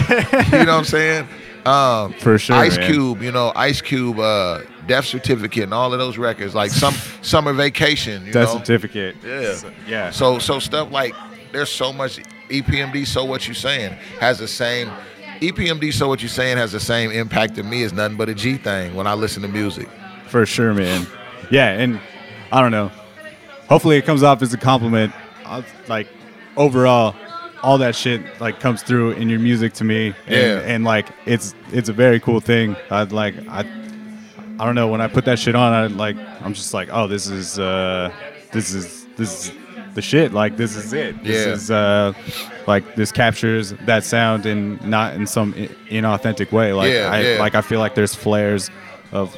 you know what I'm saying? Um, For sure, Ice man. Cube, you know, Ice Cube, uh, Death Certificate, and all of those records, like some Summer Vacation. You Death know? certificate. Yeah. So- yeah. So so stuff like there's so much EPMD. So what you saying has the same. EPMD. So what you saying has the same impact to me as nothing but a G thing when I listen to music. For sure, man. Yeah, and I don't know. Hopefully, it comes off as a compliment. i like overall, all that shit like comes through in your music to me, and, Yeah. and like it's it's a very cool thing. I'd like I I don't know when I put that shit on, I like I'm just like, oh, this is uh this is this is the shit. Like this is it. This Yeah. is uh like this captures that sound and not in some i- inauthentic way. Like Yeah, I yeah. like I feel like there's flares of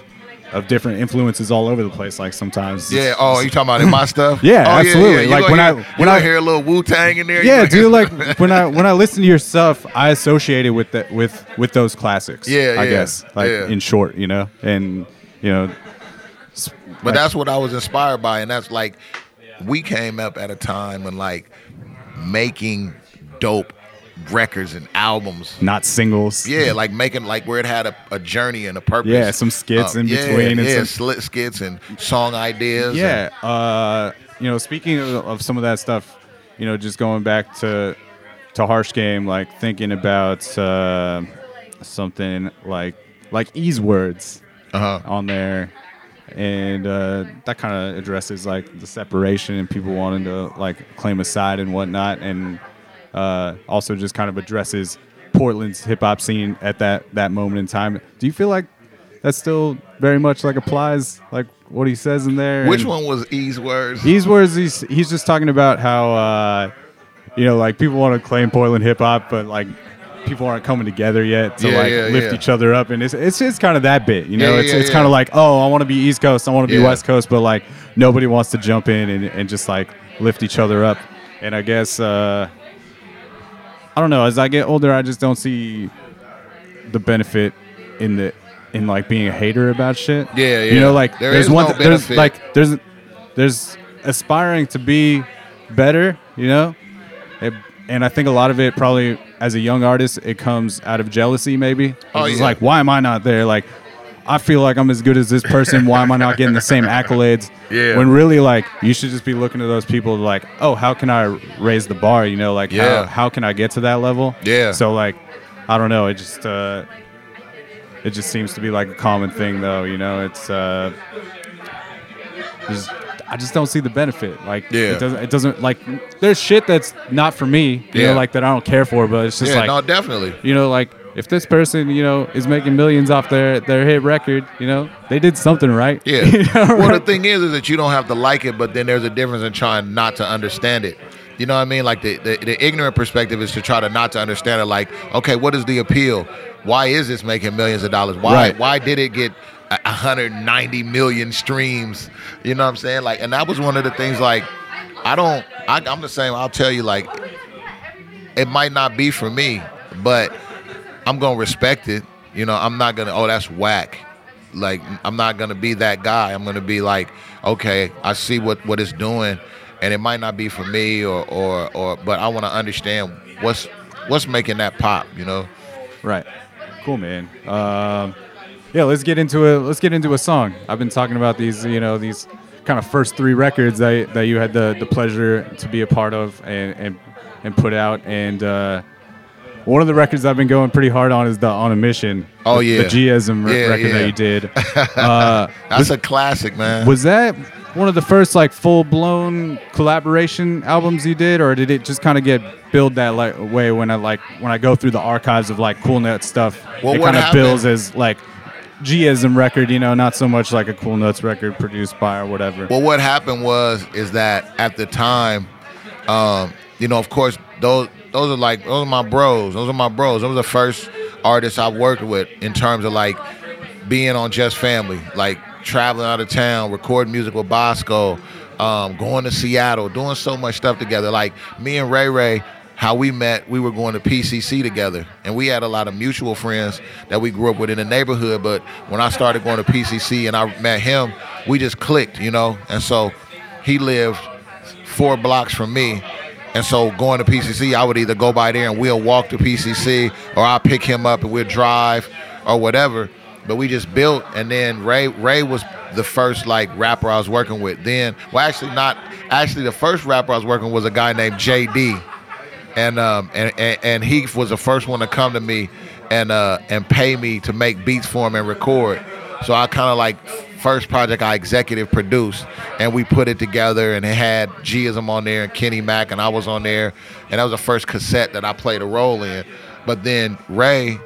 of different influences all over the place. Like sometimes, Yeah. Oh, you talking about in my stuff? Yeah, oh, absolutely. You Like, gonna when I- when I- hear a little Wu Tang in there. Yeah, dude. Like when I when I listen to your stuff, I associate it with that with with those classics. Yeah, I yeah, guess. Like yeah. in short, you know, and you know, But like- that's what I was inspired by, and that's like we came up at a time when like making dope records and albums. not singles. Yeah, like making like where it had a, a journey and a purpose. Yeah, some skits in yeah, between and Yeah, some- slit skits and song ideas. Yeah, uh, you know, speaking of, of some of that stuff, you know, just going back to to harsh game, like thinking about uh, something like like ease words Uh-huh. on there, and uh, that kind of addresses like the separation and people wanting to like claim a side and whatnot, and uh, also just kind of addresses Portland's hip hop scene at that that moment in time. Do you feel like that still very much like applies, like what he says in there? Which And- one was E's words? He's words. He's he's just talking about how uh, you know, like people want to claim Portland hip hop, but like people aren't coming together yet to Yeah, like yeah, lift yeah. each other up, and it's it's just kind of that bit, you know. It's it's kind of like, oh, I want to be East Coast, I want to be. West Coast, but like nobody wants to jump in and, and just like lift each other up. And I guess uh, I don't know. As I get older, I just don't see the benefit in the in like being a hater about shit. Yeah, yeah. You know, like There there's is one. no th- there's like there's there's aspiring to be better. You know, It- and I think a lot of it probably as a young artist it comes out of jealousy. Maybe Oh, it's yeah. like why am I not there? Like I feel like I'm as good as this person. Why am I not getting the same accolades? Yeah. When really, like, you should just be looking to those people like, oh, how can I raise the bar? You know, like, Yeah. how, how can I get to that level? Yeah. So, like, I don't know. It just, uh, it just seems to be like a common thing, though. You know, it's, uh, just, I just don't see the benefit. Like, Yeah. it doesn't, it doesn't, like, there's shit that's not for me, you Yeah. know, like, that I don't care for, but it's just yeah, like, no, definitely. you know, like if this person, you know, is making millions off their their hit record, you know, they did something right. Yeah. You know, well, right? the thing is, is that you don't have to like it, but then there's a difference in trying not to understand it. You know what I mean? Like the, the, the ignorant perspective is to try to not to understand it. Like, okay, what is the appeal? Why is this making millions of dollars? Why Right. why did it get 190 million streams? You know what I'm saying? Like, and that was one of the things. Like, I don't. I, I'm the same. I'll tell you. Like, it might not be for me, but I'm gonna respect it. You know, I'm not gonna. Oh, that's whack. Like, I'm not gonna be that guy. I'm gonna be like, okay, I see what what it's doing, and it might not be for me, or or or. But I want to understand what's what's making that pop. You know. Right. Cool, man. Um, yeah, let's get into a let's get into a song. I've been talking about these, you know, these kind of first three records that that you had the the pleasure to be a part of and and, and put out. And uh, one of the records I've been going pretty hard on is the On a Mission. Oh, the, yeah. the Gism re- Yeah, record yeah. that you did. Uh, That's a classic, man. was that one of the first like full blown collaboration albums you did, or did it just kind of get built that like way when I like when I go through the archives of like Cool Nutz stuff? Well, it kind of builds as like Gism record, you know, not so much like a Cool Nutz record produced by or whatever. Well, what happened was is that at the time, um, you know, of course, those those are like those are my bros. Those are my bros. Those are the first artists I worked with in terms of like being on Just Family, like traveling out of town, recording music with Bosco, um, going to Seattle, doing so much stuff together. Like me and Ray Ray, how we met, we were going to PCC together, and we had a lot of mutual friends that we grew up with in the neighborhood. But when I started going to PCC and I met him, we just clicked, you know. And so he lived four blocks from me. And so going to PCC, I would either go by there and we'll walk to PCC, or I'll pick him up and we'll drive, or whatever. But we just built, and then Ray Ray was the first like rapper I was working with. Then, well, actually not. Actually, the first rapper I was working with was a guy named JD, and um and, and and he was the first one to come to me and uh and pay me to make beats for him and record. So I kind of like first project I executive produced, and we put it together, and it had Gism on there and Kenny Mack, and I was on there, and that was the first cassette that I played a role in. But then Ray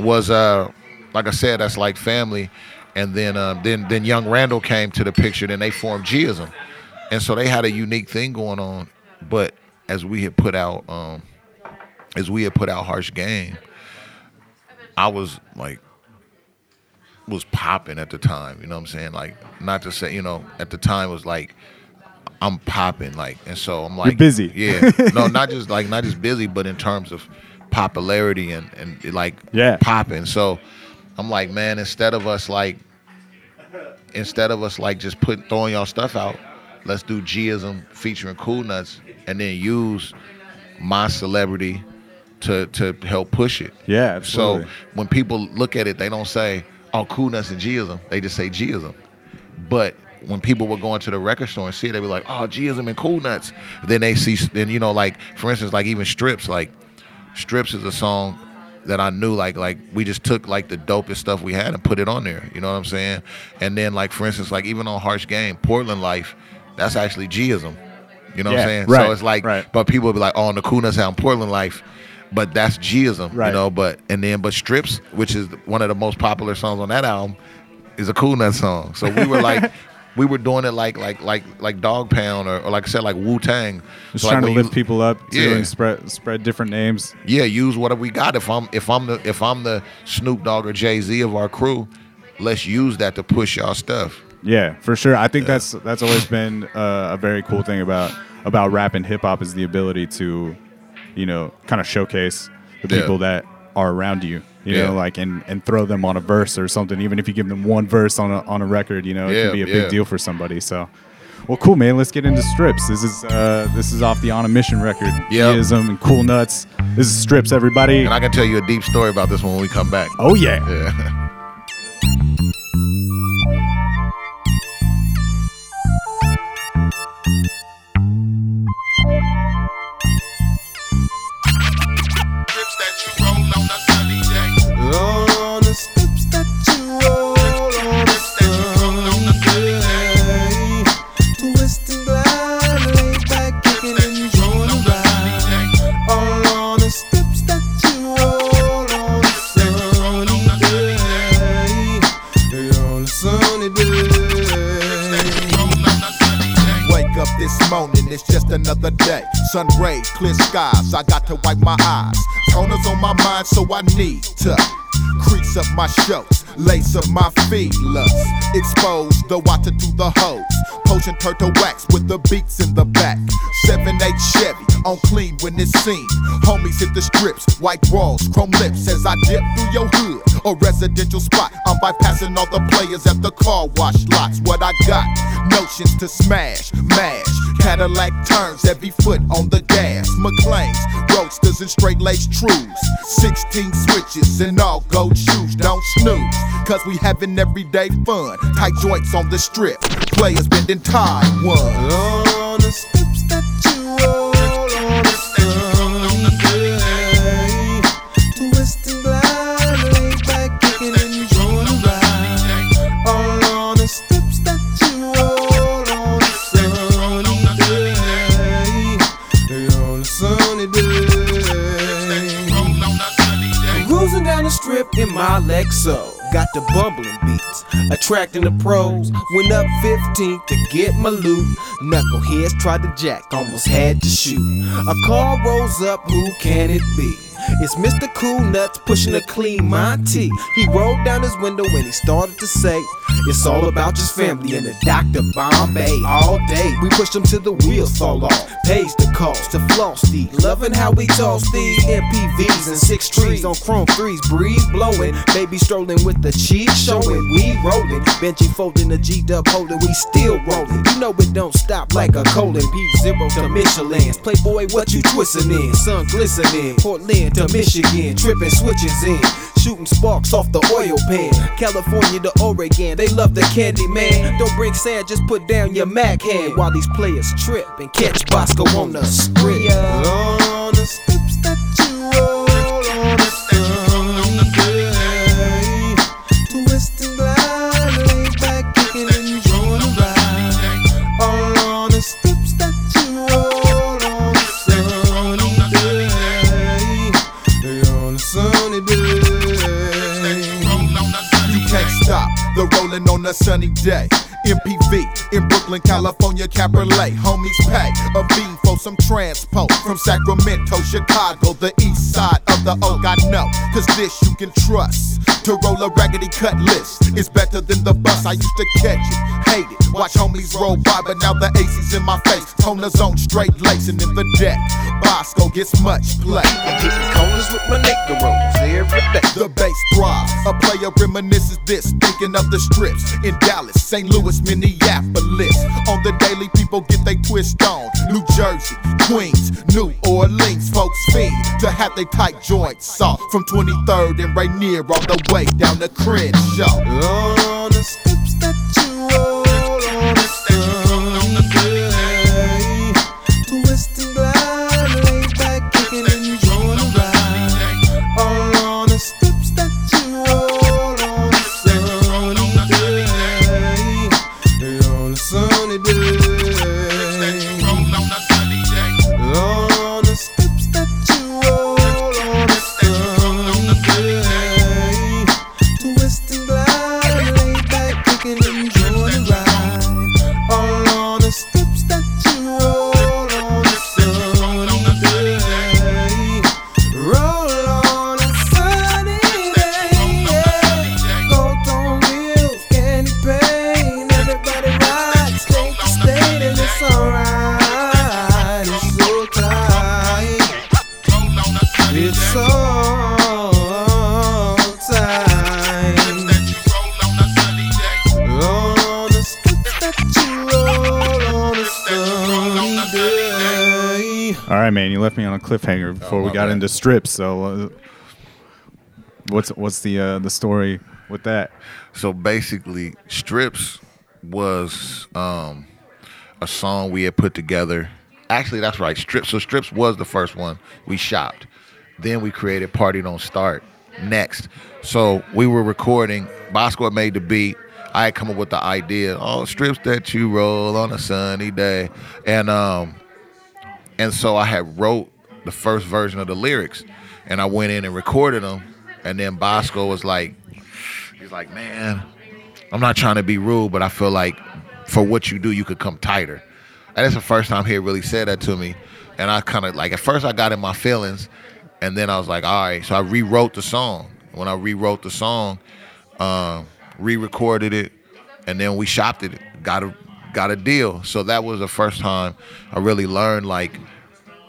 was uh like I said, that's like family, and then um, then then young Randall came to the picture, then they formed Gism, and so they had a unique thing going on. But as we had put out um as we had put out Harsh Game, I was like was popping at the time, you know what I'm saying? Like not to say, you know, at the time was like I'm popping like and so I'm like busy. Yeah. no, not just like not just busy, but in terms of popularity and and like Yeah. popping. So I'm like, man, instead of us like instead of us like just put throwing y'all stuff out, let's do Gism featuring Cool Nutz and then use my celebrity to to help push it. Yeah, absolutely. So when people look at it, they don't say, "Oh, Cool Nutz and Gism." They just say Gism. But when people were going to the record store and see it, they be like, "Oh, Gism and Cool Nutz." Then they see, then you know, like for instance, like even Strips, like Strips is a song that I knew like like we just took like the dopest stuff we had and put it on there. You know what I'm saying? And then like for instance, like even on Harsh Game, Portland Life, that's actually Gism. You know what I'm saying? right, So it's like, right. but people will be like, "Oh, on the Cool Nutz sound Portland Life." But that's Gism, Right. you know. But and then, but Strips, which is one of the most popular songs on that album, is a Cool Nut song. So we were like, we were doing it like like like like Dogg Pound or, or like I said, like Wu Tang. Just So, like, trying to lift you- people up too Yeah. and spread spread different names. yeah, use whatever we got. If I'm if I'm the if I'm the Snoop Dogg or Jay Z of our crew, let's use that to push y'all stuff. Yeah, for sure. I think that's that's always been uh, a very cool thing about about rap and hip hop is the ability to, you know, kind of showcase the Yeah. people that are around you. You Yeah. know, like and and throw them on a verse or something. Even if you give them one verse on a on a record, you know, it Yeah, can be a yeah. big deal for somebody. So. Well, cool, man. Let's get into strips. This is uh, this is off the On a Mission record. Yep. Gism and Cool Nutz. This is strips, everybody. And I can tell you a deep story about this one when we come back. Oh yeah. Yeah. it's just another day. Sun rays, clear skies, I got to wipe my eyes. Toners on my mind, so I need to crease up my shirts, lace up my feelers, expose the water to the hose. Potion turtle wax with the beats in the back. 7-8 Chevy on clean when it's seen. Homies hit the strips, white walls, chrome lips as I dip through your hood A residential spot. I'm bypassing all the players at the car wash lots. What I got? Notions to smash, mash. Cadillac turns every foot on the gas. McLean's, roadsters and straight lace trues. 16 switches and all gold shoes. Don't snooze, cause we having everyday fun. Tight joints on the strip. Players bending time. One. On the steps that you roll Strip in my Lexo. Got the bumbling beats, attracting the pros. Went up 15 to get my loot. Knuckleheads tried to jack, almost had to shoot. A car rolls up, who can it be? It's Mr. Cool Nutz pushing a clean Monty. He rolled down his window and he started to say, It's all about just family and the Dr. Bombay. All day, we push them till the wheels fall off. Pays the cost to floss these. Loving how we toss these MPVs and six trees on chrome threes. Breeze blowing, baby strolling with the cheek showing. We rolling, Benji folding the G dub holding. We still rolling. You know it don't stop like a colon. P zero to Michelin's. Playboy, what you twisting in? Sun glistening. Portland to Michigan, tripping switches in. Shooting sparks off the oil pan. California to Oregon, they love the candy man. Don't bring sand, just put down your Mac hand while these players trip and catch Bosco on the script. On sunny day. MPV in Brooklyn, California, Cabriolet. Homies pay a beam for some transport from Sacramento, Chicago, the east side of the Oak. I know, cause this you can trust. To roll a raggedy cut list is better than the bus. I used to catch it, hate it. Watch homies roll by, but now the AC's in my face. Toner's on straight lacing in the deck. Bosco gets much play. I'm hitting corners with my niggeros every day. The bass thrives. A player reminisces this, thinking of the strips in Dallas, St. Louis, Minneapolis. On the daily, people get they twist on. New Jersey, Queens, New Orleans, folks feed to have they tight joints off. From 23rd and Rainier all the way down the to Crenshaw. On the steps that you roll man. You left me on a cliffhanger before we got bad. into strips. So, uh, what's what's the uh, the story with that? So basically, Strips was um, a song we had put together. Actually, that's right. Strips. So Strips was the first one we shopped. Then we created Party Don't Start next. So we were recording. Bosco had made the beat. I had come up with the idea. Oh, strips that you roll on a sunny day, and um, and so I had wrote the first version of the lyrics, and I went in and recorded them. And then Bosco was like, he's like, man, I'm not trying to be rude, but I feel like for what you do, you could come tighter. And that's the first time he really said that to me. And I kind of like at first I got in my feelings, and then I was like, all right. So I rewrote the song. When I rewrote the song, um, re-recorded it, and then we shopped it. Got a got a deal. So that was the first time I really learned like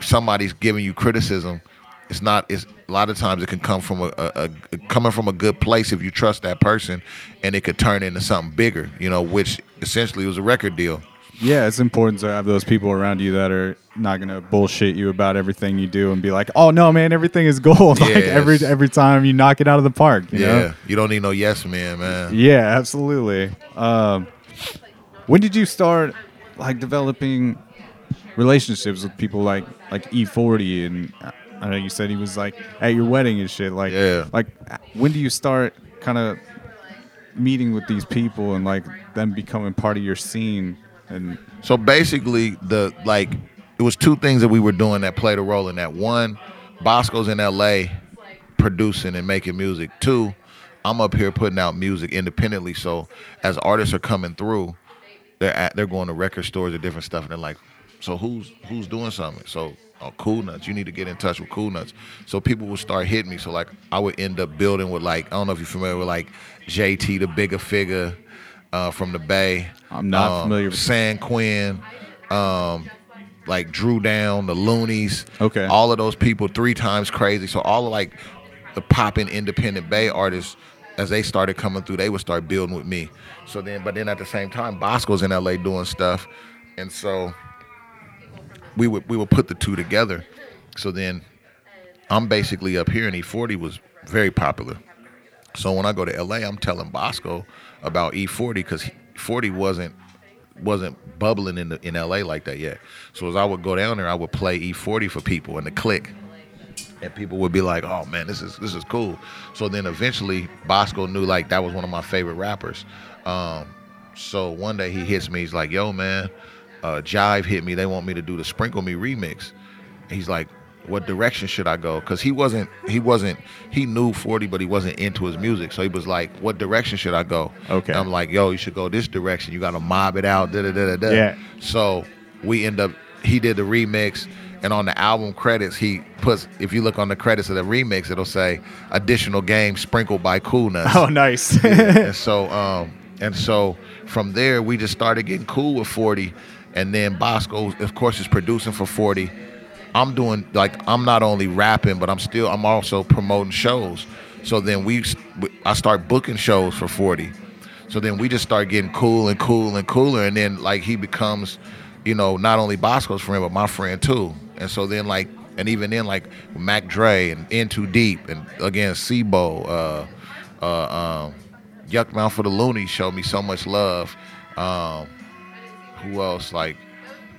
somebody's giving you criticism. It's not. It's a lot of times it can come from a, a, a coming from a good place if you trust that person, and it could turn into something bigger. You know, which essentially was a record deal. Yeah, it's important to have those people around you that are not gonna bullshit you about everything you do and be like, "Oh no, man, everything is gold." like every every time you knock it out of the park. You yeah, know? you don't need no yes man, man. Yeah, absolutely. Um, when did you start like developing relationships with people like like E-40 and I know you said he was like at your wedding and shit. Like, Yeah. like when do you start kind of meeting with these people and like them becoming part of your scene? And So basically, the like it was two things that we were doing that played a role in that. One, Bosko's in L.A. producing and making music. Two, I'm up here putting out music independently. So as artists are coming through, they're at, they're going to record stores and different stuff, and they're like, so who's who's doing something? So oh, Cool Nutz, you need to get in touch with Cool Nutz. So people would start hitting me. So like I would end up building with like I don't know if you're familiar with like JT, the Bigga Figga uh, from the Bay. I'm not um, familiar with- San Quinn, um, like Dru Down, the Luniz. Okay. All of those people three times crazy. So all of like the popping independent Bay artists, as they started coming through, they would start building with me. So then, but then at the same time, Bosko's in LA doing stuff, and so we would we would put the two together. So then, I'm basically up here, and E-40 was very popular. So when I go to LA, I'm telling Bosko about E-40 because 40 wasn't wasn't bubbling in the in LA like that yet. So as I would go down there, I would play E-40 for people in the click. And people would be like, "Oh man, this is this is cool." So then eventually, Bosko knew like that was one of my favorite rappers. Um, so one day he hits me. He's like, "Yo, man, uh, Jive hit me. They want me to do the Sprinkle Me remix." He's like, "What direction should I go?" Because he wasn't he wasn't he knew 40, but he wasn't into his music. So he was like, "What direction should I go?" Okay. And I'm like, "Yo, you should go this direction. You got to mob it out." Da da da da da. Yeah. So we end up he did the remix and on the album credits he puts if you look on the credits of the remix it'll say additional game sprinkled by Cool Nutz. oh, nice. and so um and so from there we just started getting cool with 40 and then Bosko of course is producing for 40. I'm doing like I'm not only rapping but I'm still I'm also promoting shows. So then we I start booking shows for 40. So then we just start getting cool and cool and cooler, and then like he becomes, you know, not only Bosko's friend but my friend too. And so then like, and even then like Mac Dre and In Too Deep, and again C-Bo, uh, uh, um, Yukmouth for the Luniz showed me so much love. Um, who else like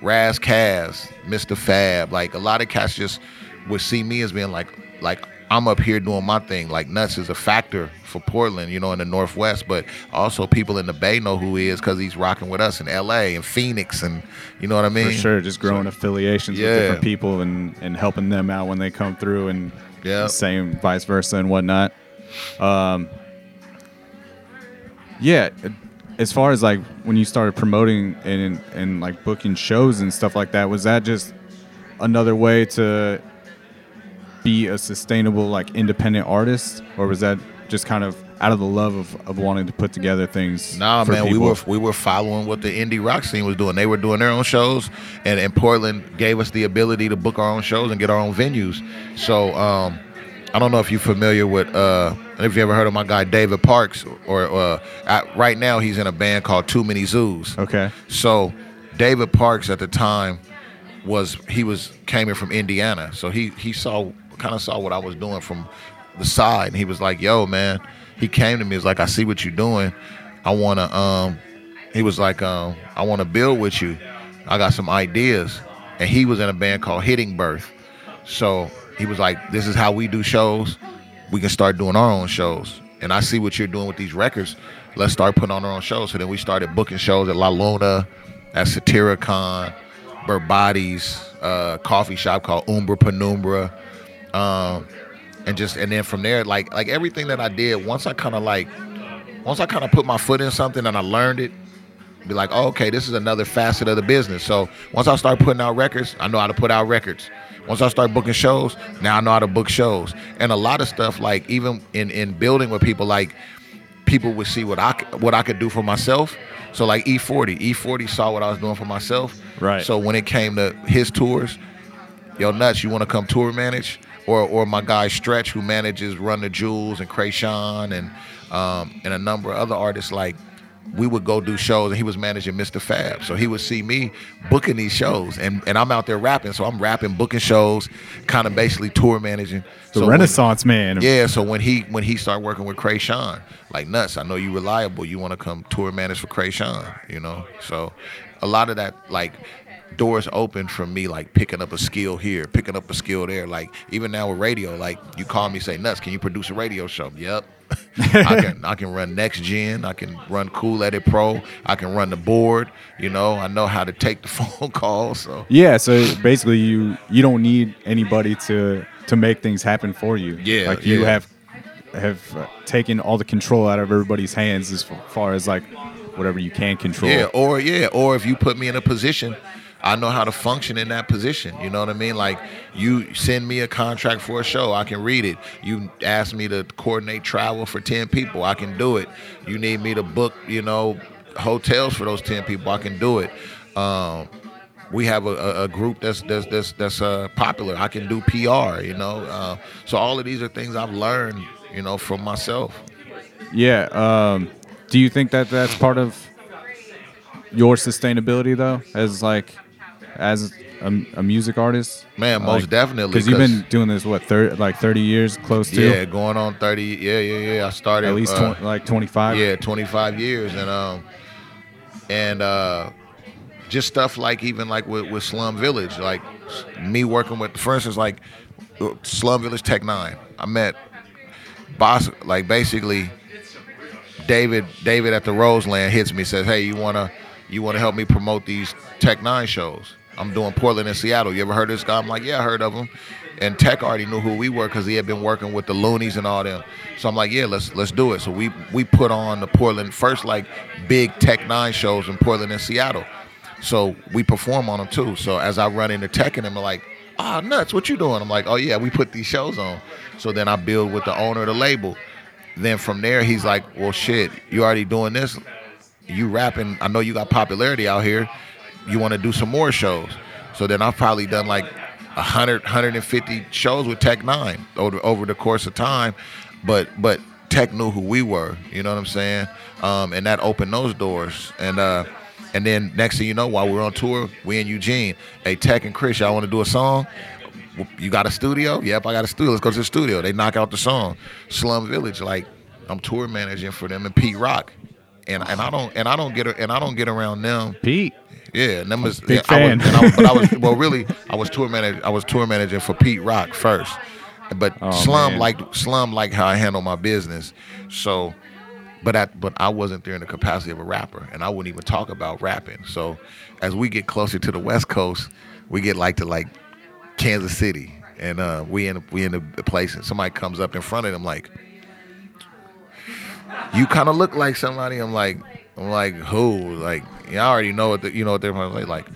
Ras Kass, Mr. Fab, like a lot of cats just would see me as being like like I'm up here doing my thing. Like Nutz is a factor for Portland, you know, in the Northwest, but also people in the Bay know who he is because he's rocking with us in LA and Phoenix and you know what I mean? For sure, just growing affiliations Yeah. with different people and, and helping them out when they come through, and Yeah. same vice versa and whatnot. Um, yeah, as far as like when you started promoting and and like booking shows and stuff like that, was that just another way to be a sustainable like independent artist, or was that just kind of out of the love of, of wanting to put together things? Nah, man, we were we were following what the indie rock scene was doing. They were doing their own shows, and, and Portland gave us the ability to book our own shows and get our own venues. So um, I don't know if you're familiar with, uh, if you ever heard of my guy David Parks, or uh, right now he's in a band called Too Many Zoos. Okay. So David Parks at the time was he was came in from Indiana, so he he saw kind of saw what I was doing from the side, and he was like, "Yo, man." He came to me, he was like, "I see what you're doing. I wanna." Um, he was like, um, "I want to build with you. I got some ideas." And he was in a band called Hitting Birth, so he was like, "This is how we do shows. We can start doing our own shows." And I see what you're doing with these records. Let's start putting on our own shows. So then we started booking shows at La Luna, at Satiricon, Berbati's, uh, coffee shop called Umbra Penumbra, um, and just and then from there, like like everything that I did, once I kind of like, once I kind of put my foot in something and I learned it, be like, oh, okay, this is another facet of the business. So once I start putting out records, I know how to put out records. Once I start booking shows, now I know how to book shows. And a lot of stuff, like even in in building with people, like people would see what I what I could do for myself. So like E E-40, E-40 saw what I was doing for myself. Right. So when it came to his tours, yo Nutz, you want to come tour manage? Or or my guy Stretch who manages Run the Jewels and Kreayshawn and um, and a number of other artists like we would go do shows and he was managing Mr. Fab. So he would see me booking these shows and, and I'm out there rapping. So I'm rapping, booking shows, kind of basically tour managing. The so when- Renaissance man. yeah, so when he when he started working with Kreayshawn, like Nutz, I know you reliable. You want to come tour manage for Kreayshawn, you know. So a lot of that like doors open for me, like picking up a skill here, picking up a skill there. Like even now with radio, like you call me say Nutz, can you produce a radio show? Yep. I can I can run NexGen. I can run Cool Edit Pro. I can run the board. You know, I know how to take the phone call. So Yeah, so basically you you don't need anybody to to make things happen for you. Yeah, like you yeah. have have uh, taken all the control out of everybody's hands as far as like whatever you can control. Yeah, or yeah, or if you put me in a position, I know how to function in that position. You know what I mean? Like you send me a contract for a show, I can read it. You ask me to coordinate travel for ten people, I can do it. You need me to book, you know, hotels for those ten people, I can do it. Um, we have a, a, a group that's that's that's that's uh, popular. I can do PR, you know. Uh, so all of these are things I've learned, you know, from myself. Yeah. Um, do you think that that's part of your sustainability though, as like as a, a music artist? Man, most definitely, Because you've been doing this what thirty like thirty years, close to Yeah, going on thirty. Yeah, yeah, yeah. I started at least uh, 20, like twenty five. Yeah, 25 years, and um, and uh, just stuff like even like with, with Slum Village, like me working with, for instance, like Slum Village Tech N9ne. I met boss, like basically David. David at the Roseland hits me, says, "Hey, you wanna you wanna help me promote these Tech N9ne shows? I'm doing Portland and Seattle. You ever heard of this guy? I'm like, yeah, I heard of him. And Tech already knew who we were because he had been working with the Luniz and all them. So I'm like, yeah, let's let's do it. So we we put on the Portland first like big Tech N9ne shows in Portland and Seattle. So we perform on them too. So as I run into Tech and are like, oh Nutz, what you doing? I'm like, oh yeah, we put these shows on. So then I build with the owner of the label. Then from there, he's like, well, shit, you already doing this. You rapping. I know you got popularity out here. You want to do some more shows. So then I've probably done like 100, 150 shows with Tech N9ne over, over the course of time. But but Tech knew who we were. You know what I'm saying? Um, and that opened those doors. And uh, and then next thing you know, while we are on tour, we in Eugene. Hey, Tech and Chris, y'all want to do a song? You got a studio? Yep, I got a studio. Let's go to the studio. They knock out the song. Slum Village, like I'm tour managing for them and Pete Rock. And and I don't and I don't get and I don't get around them. Pete. Yeah, and them was Big yeah, I was, and I, but I was well really I was tour manager I was tour manager for Pete Rock first. But Oh, Slum man. like Slum like how I handle my business. So but at, but I wasn't there in the capacity of a rapper, and I wouldn't even talk about rapping. So, as we get closer to the West Coast, we get like to like Kansas City, and uh, we in we in a place, and somebody comes up in front of them like, "You kind of look like somebody." I'm like, I'm like, who? Like, yeah, I already know what the, you know what they're gonna like. Like,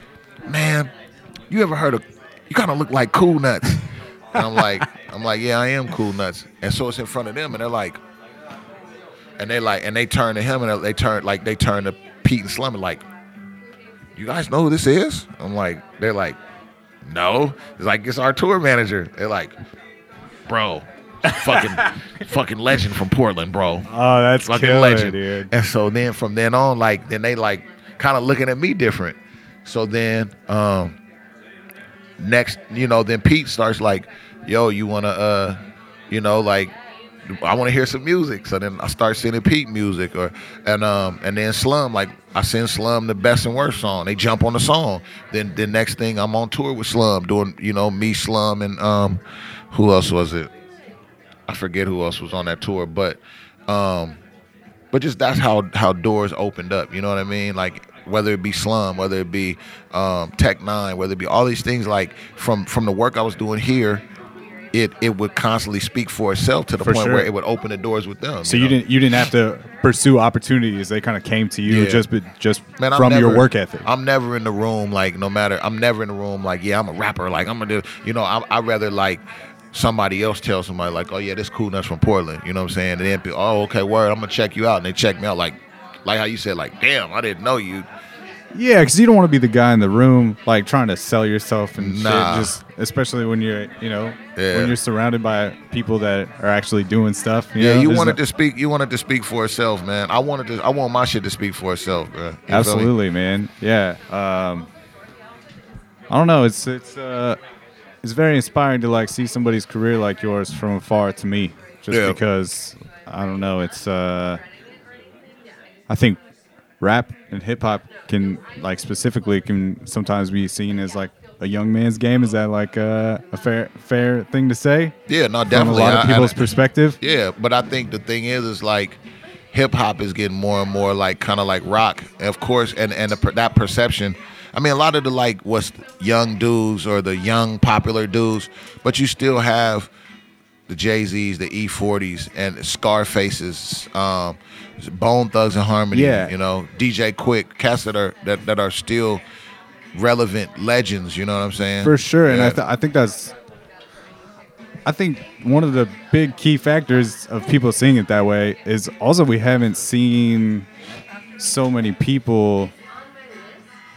man, you ever heard of? You kind of look like Cool Nutz. And I'm like, I'm like, yeah, I am Cool Nutz. And so it's in front of them, and they're like, and they like, and they turn to him, and they turn like they turn to Pete and Slum, and like, you guys know who this is? I'm like, they're like, no. It's like it's our tour manager. They're like, bro, fucking, fucking legend from Portland, bro. Oh, that's fucking killer, legend. dude. And so then from then on, like, then they like kind of looking at me different. So then, um, next, you know, then Pete starts like, yo, you wanna, uh, you know, like, I want to hear some music. So then I start sending Pete music, or and um and then Slum like I send Slum the best and worst song. They jump on the song. Then the next thing I'm on tour with Slum doing you know me Slum and um who else was it? I forget who else was on that tour, but um but just that's how how doors opened up. You know what I mean? Like whether it be Slum, whether it be um, Tech N9ne, whether it be all these things like from from the work I was doing here it it would constantly speak for itself to the For point sure. where it would open the doors with them. So you know? didn't you didn't have to pursue opportunities; they kind of came to you Yeah. just just Man, from your work ethic. I'm never in the room like no matter. I'm never in the room like yeah, I'm a rapper. Like I'm gonna do. You know, I I rather like somebody else tell somebody like oh yeah, this Cool Nutz from Portland. You know what I'm saying? And then oh okay, word. I'm gonna check you out, and they check me out like like how you said like damn, I didn't know you. Yeah, because you don't want to be the guy in the room like trying to sell yourself and Nah. shit. Just especially when you're, you know, Yeah. when you're surrounded by people that are actually doing stuff. Yeah, know? you There's wanted no- to speak. You wanted to speak for itself, man. I wanted to. I want my shit to speak for itself, bro. You? Absolutely, man. Yeah. Um, I don't know. It's it's uh, it's very inspiring to like see somebody's career like yours from afar. To me, just Yeah. because I don't know. It's uh, I think rap and hip hop can like specifically can sometimes be seen as like a young man's game. Is that like uh, a fair fair thing to say? Yeah, no, From definitely. a lot of people's I- perspective. Yeah, but I think the thing is, is like hip hop is getting more and more like kind of like rock, of course, and and the, that perception. I mean, a lot of the like what's young dudes or the young popular dudes, but you still have the Jay Z's, the E-40s, and Scarfaces, um, Bone Thugs-n-Harmony. Yeah. you know, DJ Quik, cats that are that, that are still relevant legends. You know what I'm saying? For sure, and I, th- I think that's. I think one of the big key factors of people seeing it that way is also we haven't seen so many people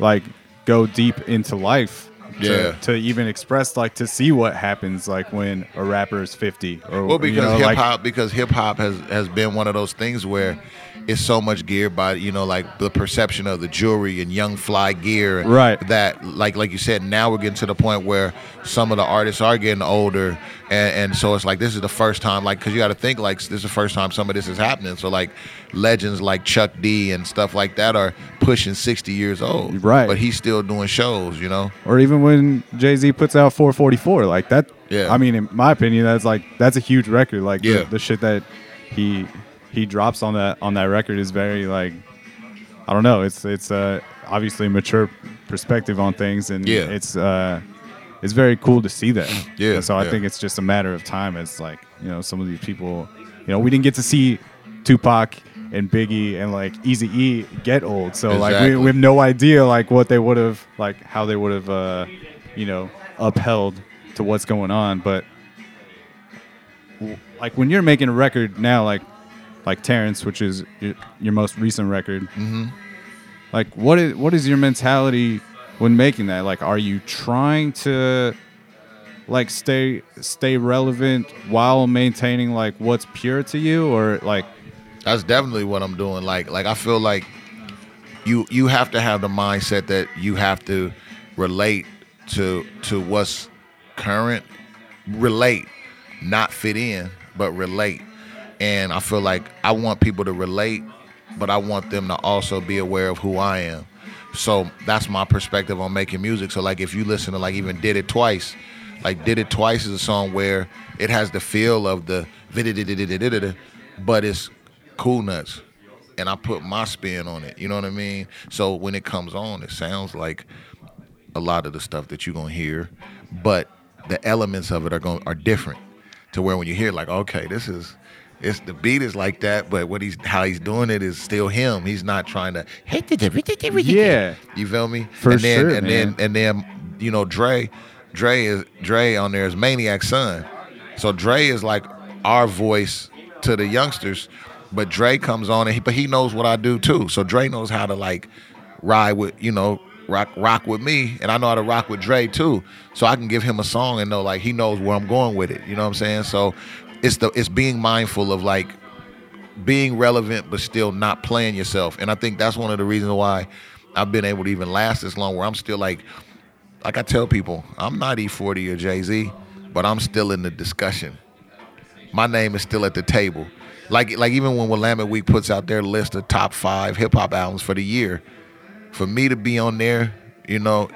like go deep into life Yeah. to even express like to see what happens like when a rapper is 50 or Well, because you know, hip like- hop, because hip hop has has been one of those things where it's so much geared by you know like the perception of the jewelry and young fly gear, Right. That like like you said, now we're getting to the point where some of the artists are getting older, and, and so it's like this is the first time, like because you got to think like this is the first time some of this is happening. So like legends like Chuck D and stuff like that are pushing sixty years old, Right. But he's still doing shows, you know. or even when Jay Z puts out 444, like that. Yeah. I mean, in my opinion, that's like that's a huge record. Like the- Yeah. the, shit that he he drops on that on that record is very like I don't know. It's it's uh, obviously a mature perspective on things, and Yeah. it's uh, it's very cool to see that. Yeah, And so I yeah. think it's just a matter of time. It's like you know, some of these people, you know, we didn't get to see Tupac and Biggie and like Easy E get old, so like we, we have no idea like what they would have like how they would have uh, you know upheld to what's going on, but like when you're making a record now, like like Terrence, which is your, your most recent record. Mm-hmm. Like, what is what is your mentality when making that? Like, are you trying to like stay stay relevant while maintaining like what's pure to you, or like That's definitely what I'm doing. Like like I feel like you you have to have the mindset that you have to relate to to what's current, relate, not fit in, but relate. And I feel like I want people to relate, but I want them to also be aware of who I am. So that's my perspective on making music. So like if you listen to like even Did It Twice, like Did It Twice is a song where it has the feel of the but it's Cool Nutz. And I put my spin on it. You know what I mean? So when it comes on, it sounds like a lot of the stuff that you're gonna hear, but the elements of it are going are different. To where when you hear like, okay, this is it's the beat is like that, but what he's how he's doing it is still him. He's not trying to Yeah. You feel me? For and then, sure, and man. then and then you know Dre, Dre is Dre on there is Maniac Son. So Dre is like our voice to the youngsters, but Dre comes on and he, but he knows what I do too. So Dre knows how to like ride with you know rock rock with me, and I know how to rock with Dre too. So I can give him a song and know like he knows where I'm going with it. You know what I'm saying? So it's the it's being mindful of like being relevant but still not playing yourself. And I think that's one of the reasons why I've been able to even last this long where I'm still like like I tell people, I'm not E-40 or Jay-Z, but I'm still in the discussion. My name is still at the table. Like like even when Willamette Week puts out their list of top 5 hip hop albums for the year, for me to be on there, you know,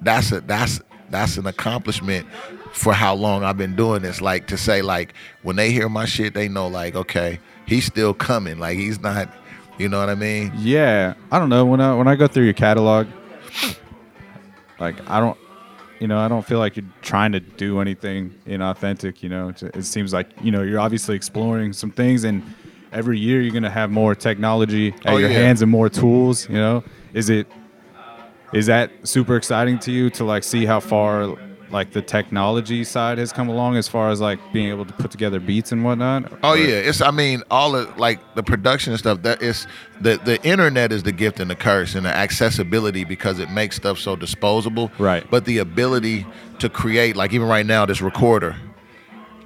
that's a that's that's an accomplishment for how long I've been doing this. Like to say like when they hear my shit, they know like okay, he's still coming. Like he's not, you know what I mean? Yeah, I don't know when I when I go through your catalog, like I don't you know, I don't feel like you're trying to do anything inauthentic. You know, it seems like you know you're obviously exploring some things, and every year you're gonna have more technology at Oh, your yeah. hands and more tools. You know, is it is that super exciting to you to like see how far like the technology side has come along as far as like being able to put together beats and whatnot? Oh Or- yeah, it's I mean all of like the production and stuff. That is the the internet is the gift and the curse and the accessibility because it makes stuff so disposable. Right. But the ability to create like even right now this recorder,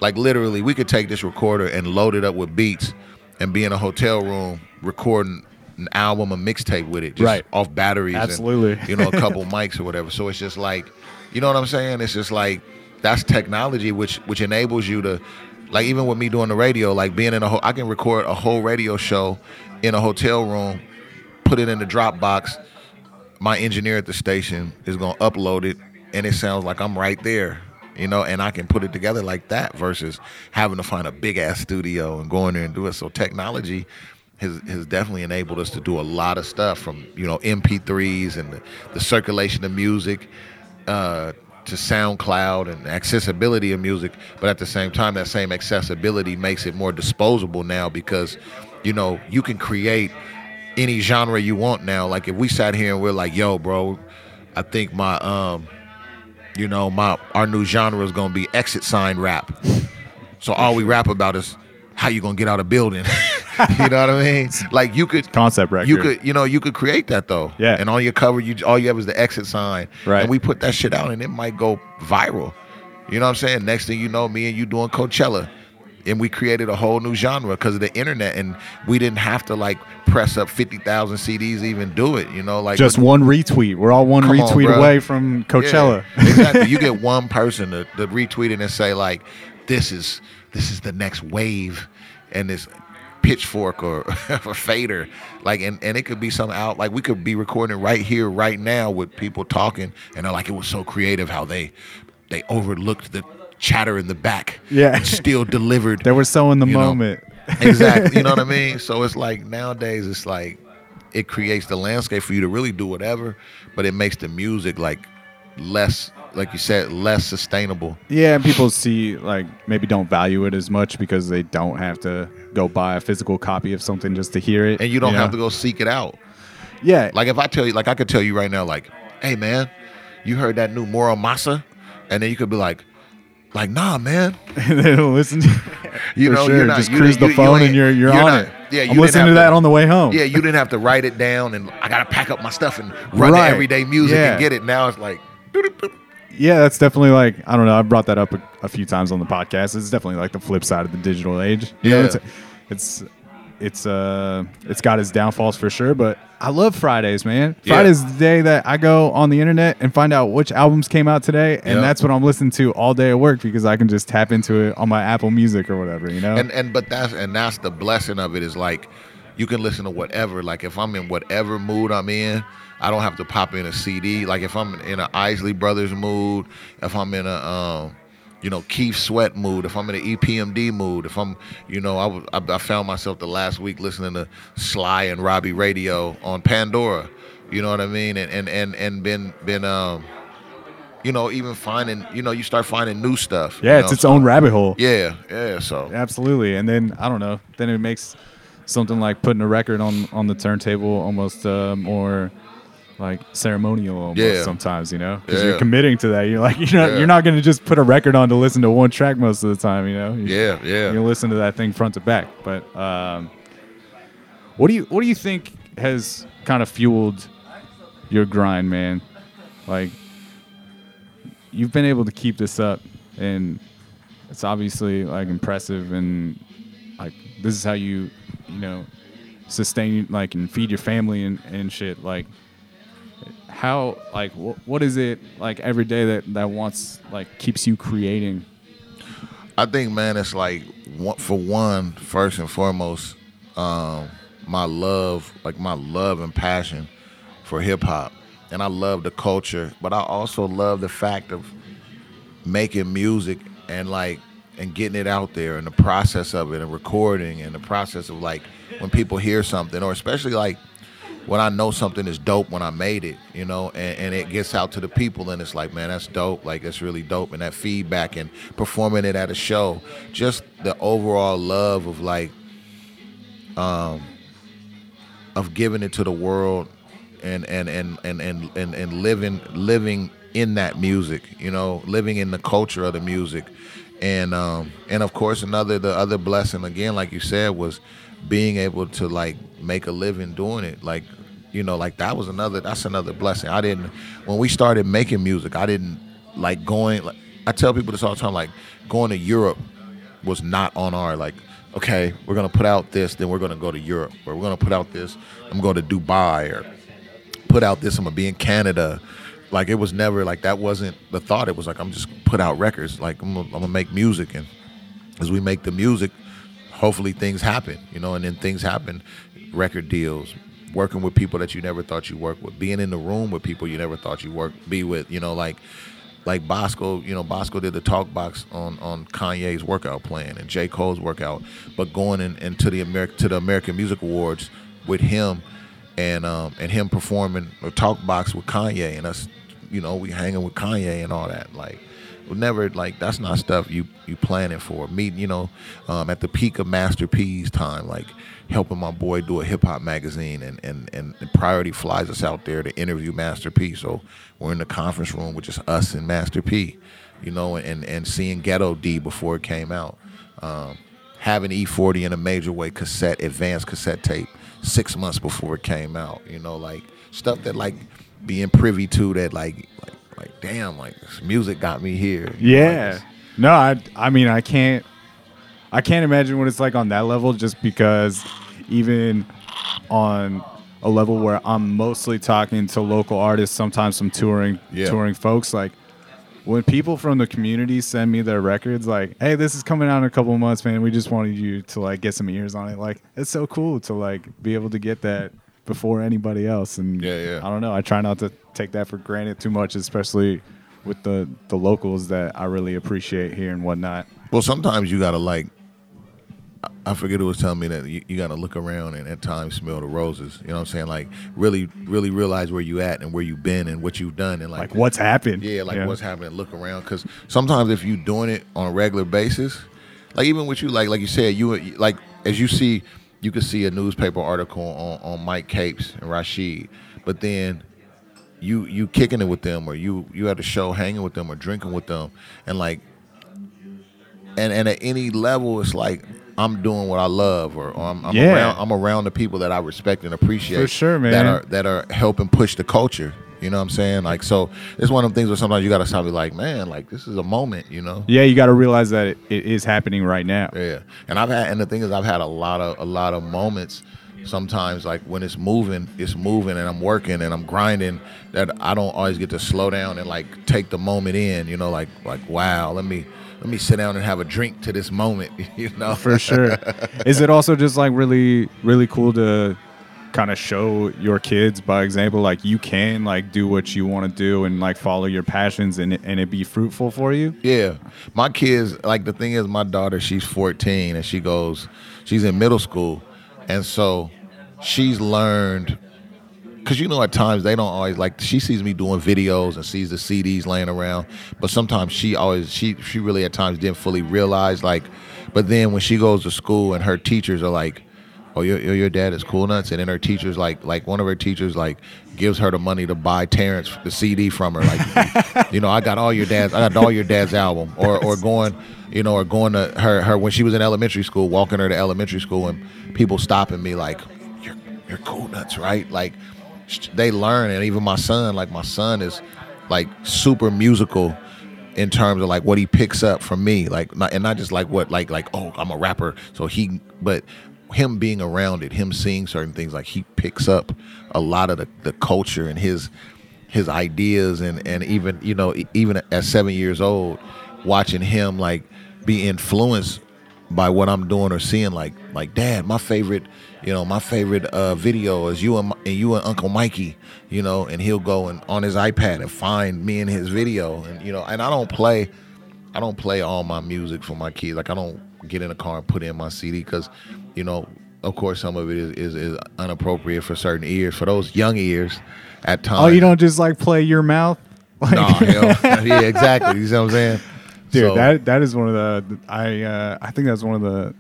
like literally we could take this recorder and load it up with beats and be in a hotel room recording an album, a mixtape with it, just Right. off batteries, and, Absolutely. you know, a couple mics or whatever. So it's just like, you know what I'm saying? It's just like that's technology which which enables you to, like even with me doing the radio, like being in a whole, I can record a whole radio show in a hotel room, put it in the Dropbox. My engineer at the station is gonna upload it, and it sounds like I'm right there. You know, and I can put it together like that versus having to find a big ass studio and going there and do it. So technology has has definitely enabled us to do a lot of stuff from you know MP3s and the, the circulation of music uh, to SoundCloud and accessibility of music. But at the same time, that same accessibility makes it more disposable now because you know you can create any genre you want now. Like if we sat here and we're like, "Yo, bro, I think my um, you know, my our new genre is gonna be exit sign rap." So all we rap about is how you gonna get out of building. you know what I mean? Like you could Concept record. You could, you know, you could create that though. Yeah. And on your cover, you all you have is the exit sign. Right. And we put that shit out, and it might go viral. You know what I'm saying? Next thing you know, me and you doing Coachella, and we created a whole new genre because of the internet, and we didn't have to like press up fifty thousand CDs even do it. You know, like Just one retweet. We're all one Come on, retweet away from Coachella. Yeah, exactly. You get one person to, to retweet it and say like, "This is this is the next wave," and this pitchfork or a fader, like, and, and it could be some out like we could be recording right here, right now with people talking, and they're like, "It was so creative how they they overlooked the chatter in the back, Yeah. and still delivered." They were so in the you know, moment. exactly. You know what I mean? So it's like nowadays, it's like it creates the landscape for you to really do whatever, but it makes the music like less, like you said, less sustainable. Yeah, and people see like maybe don't value it as much because they don't have to go buy a physical copy of something just to hear it. And you don't know? have to go seek it out. Yeah, Like if I tell you, like I could tell you right now, like, hey man, you heard that new Moro Masa? And then you could be like, like, nah, man. they don't listen. To You For know, sure. you're not, just you cruise the you- phone you and you're ain't- you're, on not- it. Yeah, you I'm listening have to that on the way home. Yeah, you didn't have to write it down and I gotta pack up my stuff and run Right. to everyday music Yeah. and get it. Now it's like. Yeah, that's definitely like I don't know. I've brought that up a, a few times on the podcast. It's definitely like the flip side of the digital age. You know, Yeah. it's it's it's uh it's got its downfalls for sure. But I love Fridays, man. Yeah. Friday's the day that I go on the internet and find out which albums came out today, and Yeah. that's what I'm listening to all day at work because I can just tap into it on my Apple Music or whatever. You know. and and but that's and that's the blessing of it is like you can listen to whatever like if i'm in whatever mood i'm in i don't have to pop in a cd like if i'm in an isley brothers mood if i'm in a um you know keith sweat mood if i'm in an epmd mood if i'm you know i was I, I found myself the last week listening to sly and robbie radio on pandora you know what i mean and and and, and been been um you know even finding you know you start finding new stuff yeah, you it's know, its so- own rabbit hole. yeah yeah so Absolutely. And then I don't know. Then it makes something like putting a record on on the turntable almost uh, more like ceremonial almost Yeah. sometimes, you know, because Yeah. you're committing to that. You're like you know, Yeah. you're not going to just put a record on to listen to one track most of the time, you know. You- yeah yeah You listen to that thing front to back. But um, what do you what do you think has kind of fueled your grind, man? Like you've been able to keep this up, and it's obviously like impressive, and like this is how you you know sustain like and feed your family and, and shit. Like how like wh- what is it like every day that that wants like keeps you creating? I think, man, it's like for one, first and foremost, um, my love, like my love and passion for hip hop, and I love the culture, but I also love the fact of making music and like and getting it out there and the process of it and recording and the process of like when people hear something or especially like when I know something is dope when I made it, you know, and, and it gets out to the people and it's like, man, that's dope. Like it's really dope. And that feedback and performing it at a show, just the overall love of like um of giving it to the world and and and and and and, and living living in that music, you know, living in the culture of the music. And um and of course another the other blessing again, like you said, was being able to like make a living doing it. Like, you know, like that was another that's another blessing. I didn't when we started making music, I didn't like going like I tell people this all the time, like going to Europe was not on our like okay we're gonna put out this then we're gonna go to europe or we're gonna put out this i'm going to dubai or put out this i'm gonna be in canada like it was never like that wasn't the thought it was like i'm just put out records like i'm gonna, I'm gonna make music and as we make the music hopefully things happen you know and then things happen record deals working with people that you never thought you worked with being in the room with people you never thought you work be with you know like like Bosko, you know, Bosko did the talk box on on Kanye's workout plan and J. Cole's workout, but going in, into the American to the American Music Awards with him and um and him performing a talk box with Kanye and us, you know, we hanging with Kanye and all that. Like never like that's not stuff you you planning for. Meeting, you know, um, at the peak of Master P's time, like helping my boy do a hip hop magazine and, and and Priority flies us out there to interview Master P. So we're in the conference room with just us and Master P, you know, and and seeing Ghetto D before it came out. Um, having E-40 in a major way cassette, advanced cassette tape, six months before it came out. You know, like stuff that like being privy to that like like like damn, like this music got me here. know, like, Yeah. No, I I mean I can't I can't imagine what it's like on that level just because even on a level where I'm mostly talking to local artists, sometimes some touring Yeah. touring folks like when people from the community send me their records like hey this is coming out in a couple of months man we just wanted you to like get some ears on it like it's so cool to like be able to get that before anybody else and Yeah, yeah. i don't know i try not to take that for granted too much especially with the the locals that i really appreciate here and whatnot Well, sometimes you gotta like. I- forget who was telling me that you, you gotta look around and at times smell the roses. You know what I'm saying? Like really, really realize where you at and where you've been and what you've done and like, like what's happened yeah, like what's happening. Look around because sometimes if you're doing it on a regular basis, like even with you, like like you said, you like as you see, you could see a newspaper article on on Mic Capes and Rashid, but then you you kicking it with them or you you at a show hanging with them or drinking with them and like and and at any level it's like I'm doing what I love or, or I'm, I'm Yeah. around I'm around the people that I respect and appreciate For sure, man. that are that are helping push the culture you know what I'm saying like so it's one of them things where sometimes you gotta stop be like man like this is a moment you know yeah you got to realize that it, it is happening right now yeah, and I've had, and the thing is, I've had a lot of a lot of moments. Sometimes, like when it's moving, it's moving, and I'm working and I'm grinding. That I don't always get to slow down and like take the moment in. You know, like like wow, let me let me sit down and have a drink to this moment. You know, for sure. Is it also just like really, really cool to kind of show your kids by example, like you can like do what you want to do and like follow your passions and and it be fruitful for you? Yeah, my kids like the thing is, my daughter she's 14 and she goes, she's in middle school, and so she's learned. Cause you know at times they don't always like she sees me doing videos and sees the CDs laying around, but sometimes she always she she really at times didn't fully realize like, but then when she goes to school and her teachers are like, oh your your dad is Cool Nutz, and then her teachers like like one of her teachers like gives her the money to buy Terrence the CD from her. Like, you know I got all your dad's I got all your dad's album. Or or going you know or going to her her when she was in elementary school walking her to elementary school and people stopping me like you're you're Cool Nutz right? Like they learn. And even my son like my son is like super musical in terms of like what he picks up from me. Like not, and not just like what like like oh i'm a rapper. So he but him being around it him seeing certain things like he picks up a lot of the, the culture and his his ideas and and even you know even at seven years old watching him like be influenced by what I'm doing or seeing. Like, like, Dad, my favorite, you know, my favorite uh, video is you and, and you and Uncle Mikey, you know, and he'll go and on his iPad and find me in his video, and you know, and I don't play, I don't play all my music for my kids. Like, I don't get in a car and put in my CD because, you know, of course, some of it is, is is inappropriate for certain ears. For those young ears, at times. Oh, you don't just like play your mouth? Like, No, hell, yeah, exactly. You see what I'm saying? dude, So- that that is one of the I uh, I think that's one of the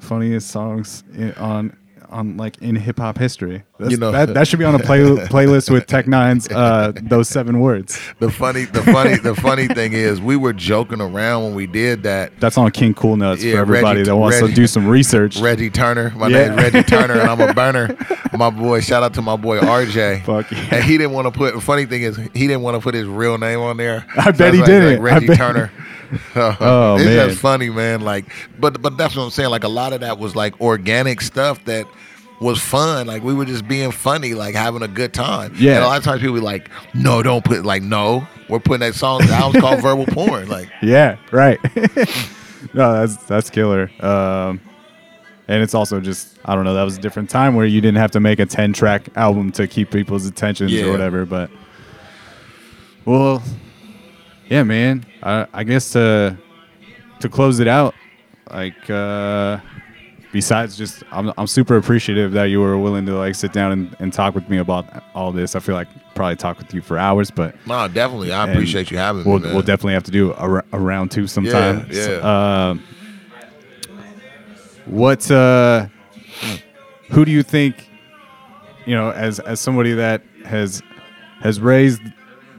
funniest songs in, on on like in hip hop history. That's, You know- that that should be on a play, playlist with Tech N9ne's uh, those seven words. the funny, the funny, the funny thing is, we were joking around when we did that. That's on King Cool Nutz Yeah, for everybody Reggie- that wants Reggie- to do some research. Reggie Turner. My Yeah. name's Reggie Turner, and I'm a burner. My boy, shout out to my boy RJ. Fuck yeah. And he didn't want to put. The funny thing is, he didn't want to put his real name on there. I bet he like- didn't. Like Reggie Turner. Oh, it's man. just funny, man. Like, but but that's what I'm saying. Like a lot of that was like organic stuff that was fun. Like we were just being funny, like having a good time. Yeah. And a lot of times people be like, "No, don't put like no." We're putting that song. Album's called Verbal Porn. Like, Yeah, right. no, that's that's killer. Um, and it's also just I don't know. That was a different time where you didn't have to make a ten track album to keep people's attentions Yeah. or whatever. But well, yeah, man. I, I guess to to close it out, like uh, besides just I'm I'm super appreciative that you were willing to like sit down and, and talk with me about all this. I feel like probably talk with you for hours, but no, definitely. I appreciate you having me. We'll, man. we'll definitely have to do a, a round two sometime. Yeah, yeah. Uh, what? Uh, who do you think? You know, as as somebody that has has raised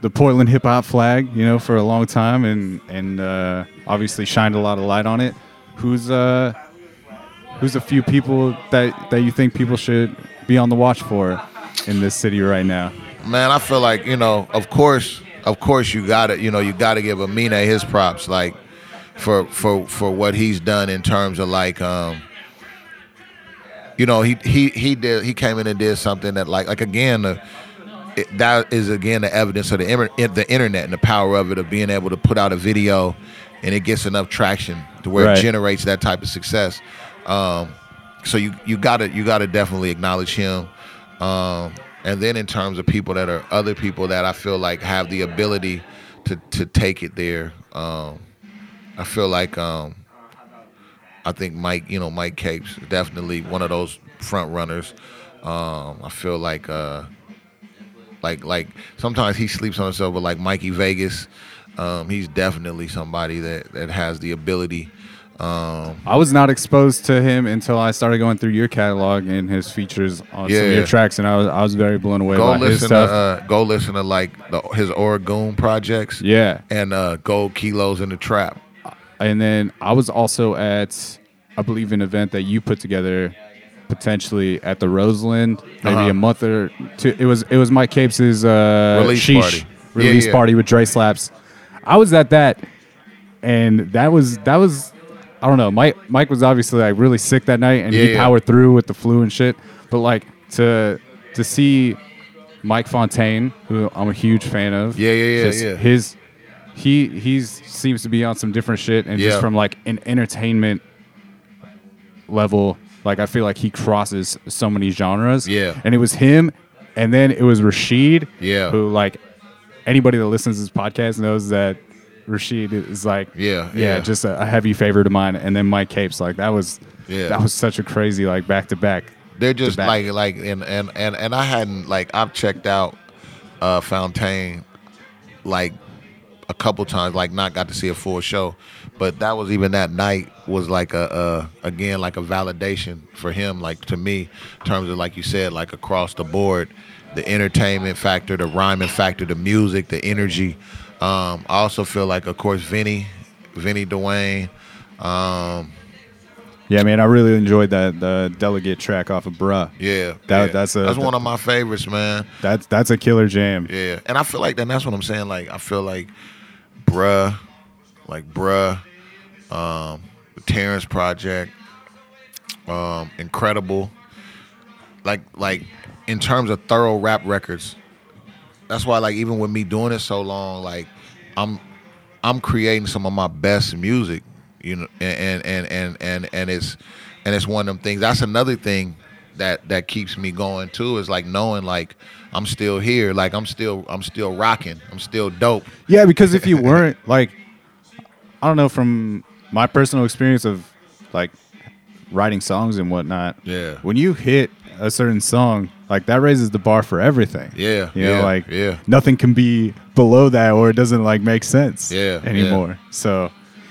the Portland hip hop flag, you know, for a long time, and and uh, obviously shined a lot of light on it. Who's uh, who's a few people that that you think people should be on the watch for in this city right now? man, I feel like you know, of course, of course, you got to, you know, you got to give Aminé his props, like for for for what he's done in terms of like, um, you know, he he he did he came in and did something that like like again the. It, that is again the evidence of the the internet and the power of it of being able to put out a video and it gets enough traction to where Right. it generates that type of success. Um, so you you gotta you gotta definitely acknowledge him. Um, and then in terms of people that are other people that I feel like have the ability to to take it there, um, I feel like um, I think Mike, you know, Mic Capes definitely one of those front runners. Um, I feel like uh, like like sometimes he sleeps on himself, but like Mikey Vegas, um, he's definitely somebody that that has the ability. Um, I was not exposed to him until I started going through your catalog and his features on some of your tracks, and I was I was very blown away go by his listen to stuff. uh, go listen to like the, his Oregon projects. yeah, and uh, gold kilos in the trap. and then I was also at I believe an event that you put together potentially at the Roseland maybe Uh-huh. a month or two. It was it was Mic Capes' uh, Release Sheesh party. Yeah, release yeah. party with Dre Slaps. I was at that, and that was that was I don't know. Mike Mike was obviously like really sick that night, and Yeah, he yeah. powered through with the flu and shit. But like to to see Mike Fontaine, who I'm a huge fan of. Yeah, yeah, yeah, just yeah. His he he's seems to be on some different shit, and Yeah. just from like an entertainment level, like I feel like he crosses so many genres. Yeah. and it was him, and then it was Rashid. Yeah. who like anybody that listens to this podcast knows that Rashid is like Yeah, yeah, yeah. just a, a heavy favorite of mine. And then Mic Capes, like that was Yeah. that was such a crazy like back to back. They're just back. like like and, and and and I hadn't like I've checked out uh Fontaine like a couple times, like not got to see a full show, but that was even that night was like a, a again like a validation for him, like to me, in terms of like you said, like across the board, the entertainment factor, the rhyming factor, the music, the energy. Um, I also feel like, of course, Vinny, Vinnie Dewayne. Um, Yeah, man, I really enjoyed that the delegate track off of Bruh. yeah, That- yeah. that's a- that's one of my favorites, man. That's that's a killer jam. Yeah, and I feel like then that's what I'm saying. Like I feel like, bruh, like bruh, um, the Terrence Project, um, incredible. Like like in terms of thorough rap records, that's why like even with me doing it so long, like I'm I'm creating some of my best music, you know, and and and and and it's and it's one of them things. That's another thing that that keeps me going too is like knowing like I'm still here, like I'm still I'm still rocking, I'm still dope. Yeah, because if you weren't like, I don't know from my personal experience of like writing songs and whatnot. Yeah. When you hit a certain song, like that raises the bar for everything. Yeah, You know, yeah, like yeah. nothing can be below that or it doesn't like make sense Yeah, yeah. anymore. So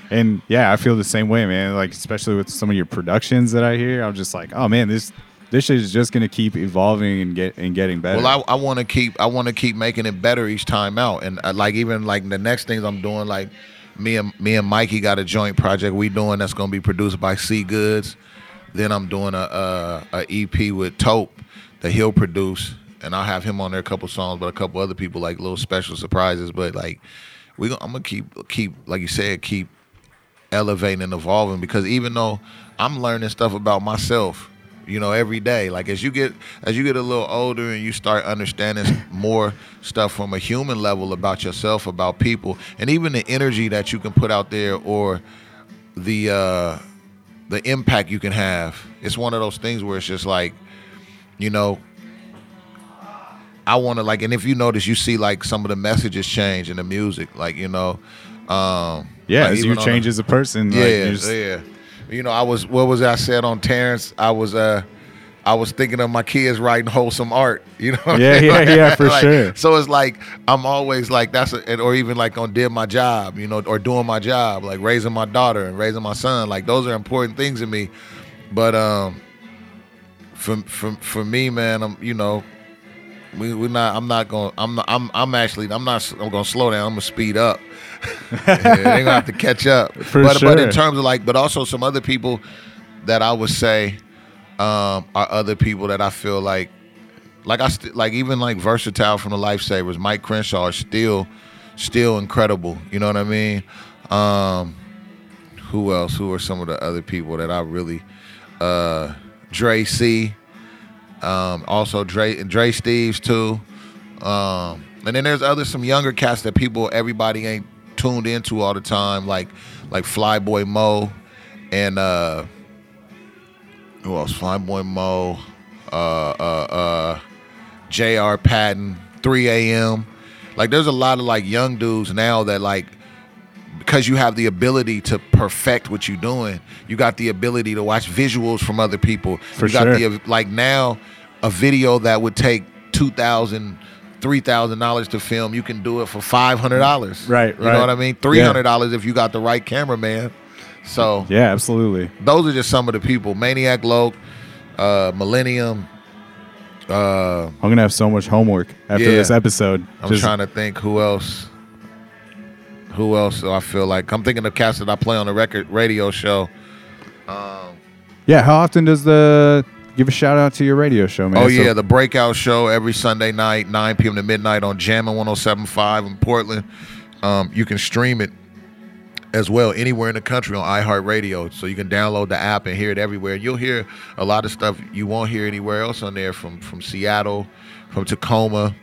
and yeah, I feel the same way, man. Like especially with some of your productions that I hear, I'm just like, oh man, this this shit is just gonna keep evolving and get and getting better. Well, I, I want to keep I want to keep making it better each time out, and uh, like even like the next things I'm doing, like me and me and Mikey got a joint project we doing that's gonna be produced by C Goods. Then I'm doing a, a, a EP with Tope that he'll produce, and I'll have him on there a couple songs, but a couple other people like little special surprises. But like we, I'm gonna keep keep like you said, keep elevating and evolving because even though I'm learning stuff about myself, you know, every day. Like as you get as you get a little older and you start understanding more stuff from a human level about yourself, about people, and even the energy that you can put out there or the uh the impact you can have. It's one of those things where it's just like, you know, I want to like, and if you notice, you see like some of the messages change in the music, like you know, um, yeah, like, as you change the- as a person, yeah, you're just- yeah. You know, I was what was I said on Terrence? I was uh I was thinking of my kids writing wholesome art. You know? what I Yeah, mean? yeah, yeah, for Like, sure. So it's like I'm always like that's a, or even like on did my job, you know, or doing my job, like raising my daughter and raising my son. Like those are important things to me. But um, for for for me, man, I'm you know, we we're not. I'm not going. I'm not. I'm I'm actually. I'm not. I'm going to slow down. I'm going to speed up. yeah, they're gonna have to catch up. For but but in terms of like, but also some other people that I would say um, are other people that I feel like, like I st- like even like Vursatyl from the Lifesavas. Mike Crenshaw is still still incredible. You know what I mean? Um, who else? Who are some of the other people that I really? Uh, Dre C. Um, also Dre and Dre Steves too. Um, and then there's other some younger cats that people everybody ain't tuned into all the time, like like Flyboy Mo and uh who else? Flyboy Mo, uh uh uh JR Patton, 3 AM. Like there's a lot of like young dudes now that like because you have the ability to perfect what you're doing, you got the ability to watch visuals from other people. For you got sure. the like now a video that would take two thousand, three thousand dollars to film, you can do it for five hundred dollars. Right, You right. know what I mean? Three hundred dollars if you got the right cameraman. So yeah, absolutely. those are just some of the people. Maniac Loke, uh, Millennium. Uh, I'm gonna have so much homework after Yeah. this episode. I'm Just- trying to think who else. Who else? do I feel like I'm thinking of cats that I play on the record radio show. Yeah, how often does the give a shout out to your radio show, man? oh So- yeah, the Breakout Show every Sunday night, 9 p.m. to midnight on Jammin' 107.5 in Portland. Um, you can stream it as well anywhere in the country on iHeartRadio. So you can download the app and hear it everywhere. You'll hear a lot of stuff you won't hear anywhere else on there from from Seattle, from Tacoma,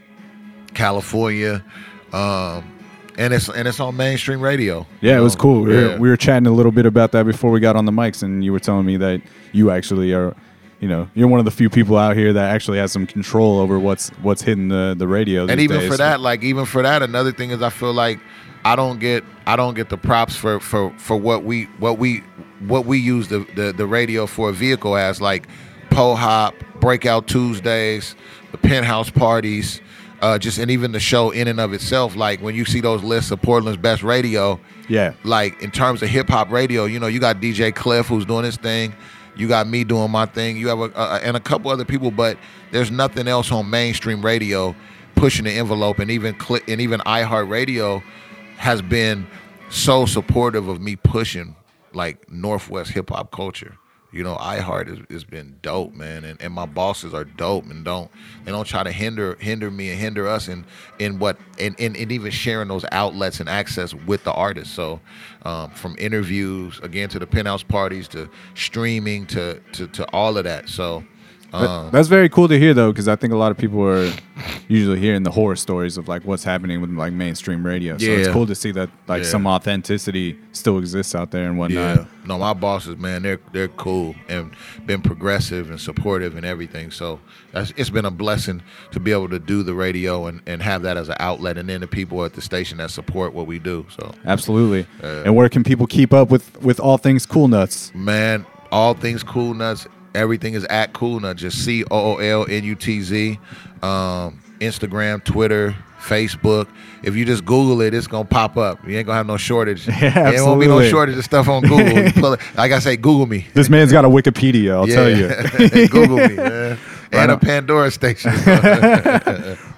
California. Um, and it's and it's on mainstream radio. Yeah, it was cool. We, Yeah. were, we were chatting a little bit about that before we got on the mics, and you were telling me that you actually are, you know, you're one of the few people out here that actually has some control over what's what's hitting the the radio. and even days. for that like even for that another thing is i feel like i don't get i don't get the props for for for what we what we what we use the the, the radio for a vehicle as like po hop breakout tuesdays the penthouse parties uh just and even the show in and of itself like when you see those lists of portland's best radio yeah, like in terms of hip hop radio, you know, you got DJ Cliff who's doing his thing. You got me doing my thing. You have a, uh, and a couple other people, but there's nothing else on mainstream radio pushing the envelope. And even Cli and even iHeartRadio has been so supportive of me pushing like Northwest hip hop culture. You know, iHeart has, has been dope, man, and, and my bosses are dope, and don't they don't try to hinder hinder me and hinder us in in what in, in, in even sharing those outlets and access with the artists. So, um, from interviews again to the penthouse parties to streaming to to, to all of that. So, um, that's very cool to hear though, because I think a lot of people are usually hearing the horror stories of like what's happening with like mainstream radio. So it's Yeah. cool to see that like Yeah. some authenticity still exists out there and whatnot. Yeah, no, my bosses, man, they're they're cool and been progressive and supportive and everything. So that's, it's been a blessing to be able to do the radio and, and have that as an outlet, and then the people at the station that support what we do. So Absolutely. and where can people keep up with with all things Cool Nutz? man, all things Cool Nutz. Everything is at Cool Nutz. Just C O O L N U T Z. Um, Instagram, Twitter, Facebook. If you just Google it, it's gonna pop up. You ain't gonna have no shortage. Yeah, There won't be no shortage of stuff on Google. You pull it- like I say, Google me. This man's got a Wikipedia. I'll tell you. Google me, man. Right and a. Pandora station.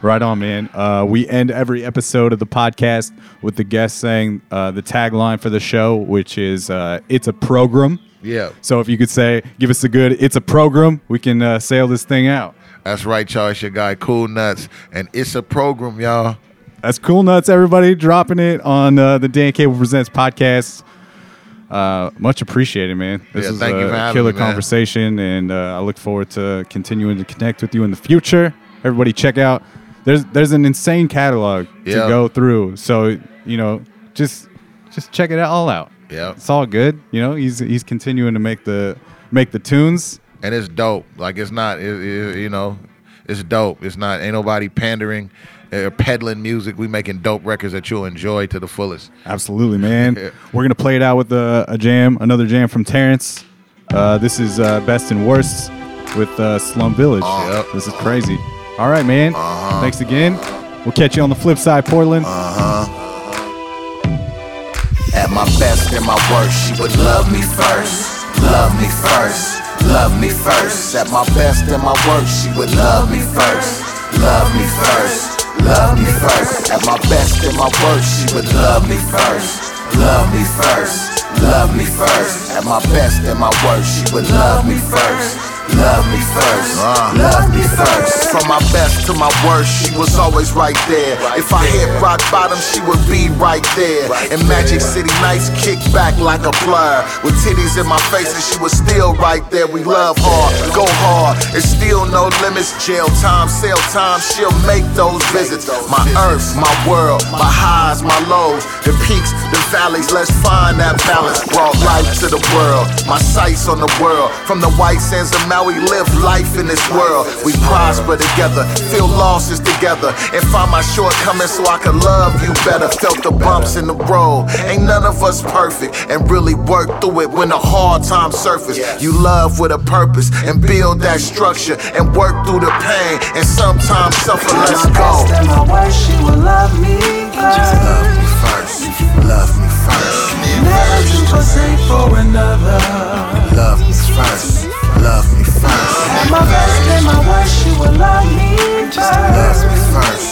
Right on, man. Uh, we end every episode of the podcast with the guest saying uh, the tagline for the show, which is uh, "It's a program." Yeah, So if you could say, give us a good "It's a program," we can uh, sail this thing out. that's right, y'all. It's your guy, Cool Nutz, and it's a program, y'all. That's Cool Nutz, everybody. Dropping it on uh, the Dan Cable Presents podcast. Uh, much appreciated, man. This Yeah, is thank you a for having killer me, conversation, and uh, I look forward to continuing to connect with you in the future. Everybody, check out. There's there's an insane catalog Yeah. to go through. So you know, just just check it all out. Yeah. It's all good. You know, he's he's continuing to make the make the tunes. and it's dope. Like it's not, it, it- you know, it's dope. It's not, ain't nobody pandering or peddling music. We making dope records that you'll enjoy to the fullest. Absolutely, man. We're gonna play it out with a, a jam, another jam from Terrence. Uh, this is uh, best and worst with uh, Slum Village. Yep. This is crazy. All right, man. Thanks again. We'll catch you on the flip side, Portland. At my best and my worst, she would love me first. Love me first. Love me first. At my best and my worst, she would love me first. Love me first. Love me first. At my best and my worst, she would love me first. Love me first. Love me first. At my best and my worst, she would love me first. Love me first. Ah. Love me first. From my best to my worst, she was always right there. If I hit rock bottom, she would be right there. And Magic City nights kick back like a blur. With titties in my face, and she was still right there. We love hard, go hard. It's still no limits. Jail time, sale time, she'll make those visits. My earth, my world, my highs, my lows, the peaks, the valleys. Let's find that balance. Brought life to the world. My sights on the world. From the white sands of Maui, live life in this world. We prosper together, feel losses together, and find my shortcomings so I can love you better. Felt the bumps in the road. Ain't none of us perfect, and really work through it when the hard times surface. You love with a purpose and build that structure and work through the pain and sometimes suffer. Let's go. and my worst, she will love me first. Love me first. Love me first. Never to forsake for another. Love me first. Love me first. At my best and my worst, she will love me Love first. me first.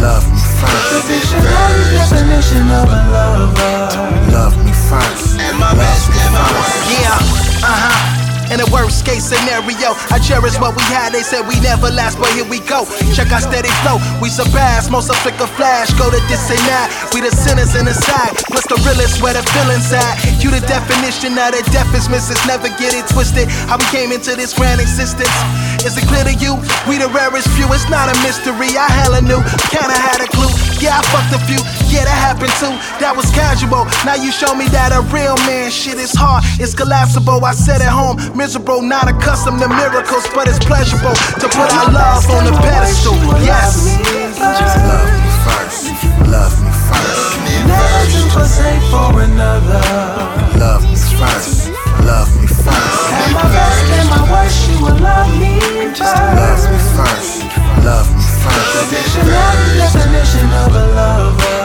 Love me first. Dictionary definition of a lover. Love me first. Love me first. Yeah, uh huh. In a worst case scenario, I cherish what we had. They said we never last, but here we go. Check our steady flow. We surpass most of flicker flash. Go to this and that. We the sinners in the side. Plus the realest where the feelings at. You the definition of the deafest misses. Never get it twisted. How we came into this grand existence. Is it clear to you? We the rarest few. It's not a mystery. I hella knew. Kinda had a clue. Yeah, I fucked a few. Yeah, that happened too. That was casual. Now you show me that a real man shit is hard. It's collapsible. I said at home, miserable, not accustomed to miracles, but it's pleasurable to put our love on the pedestal. Yes. Love me first. Love me first. Never to forsake for another. Love me first. Love me first. At my best and my worst, she will love me first. Love me first. first. Love me first. Definition of a lover.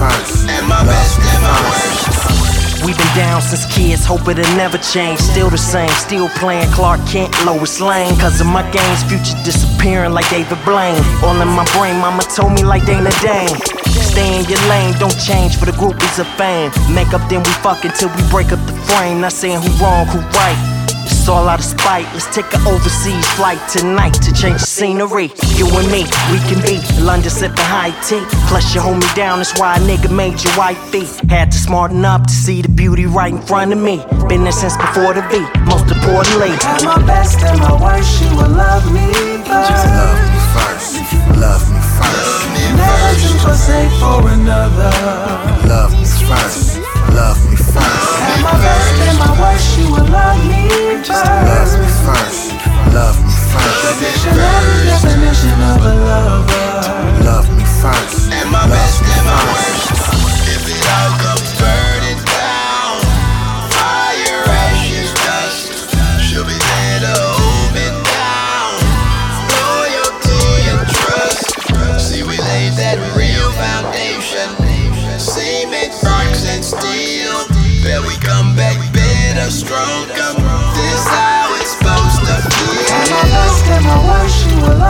Love me first. Love me first. We've been down since kids, hope it'll never change. Still the same, still playing Clark Kent, Lois Lane. Cause of my games, future disappearing like David Blaine. All in my brain, mama told me like Dana Dane. Stay in your lane, don't change for the groupies of fame. Make up, then we fuck until we break up the frame. Not saying who wrong, who right. It's all out of spite. Let's take an overseas flight tonight to change the scenery. You and me, we can be London sipping high tea. Plus, you hold me down, that's why a nigga made you wifey. Had to smarten up to see the beauty right in front of me. Been there since before the V. Most importantly, At my best and my worst, she will love me first. Love me first. Love me first. Never to forsake for another. Love me first. Love me first. At my best and my worst, she will love me Love me first. first. Love me first. Dictionary definition of a lover. Love me first. Love me first. If it all comes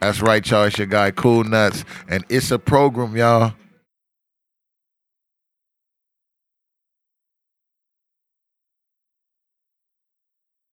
That's right, y'all. It's your guy, Cool Nutz, and it's a program, y'all.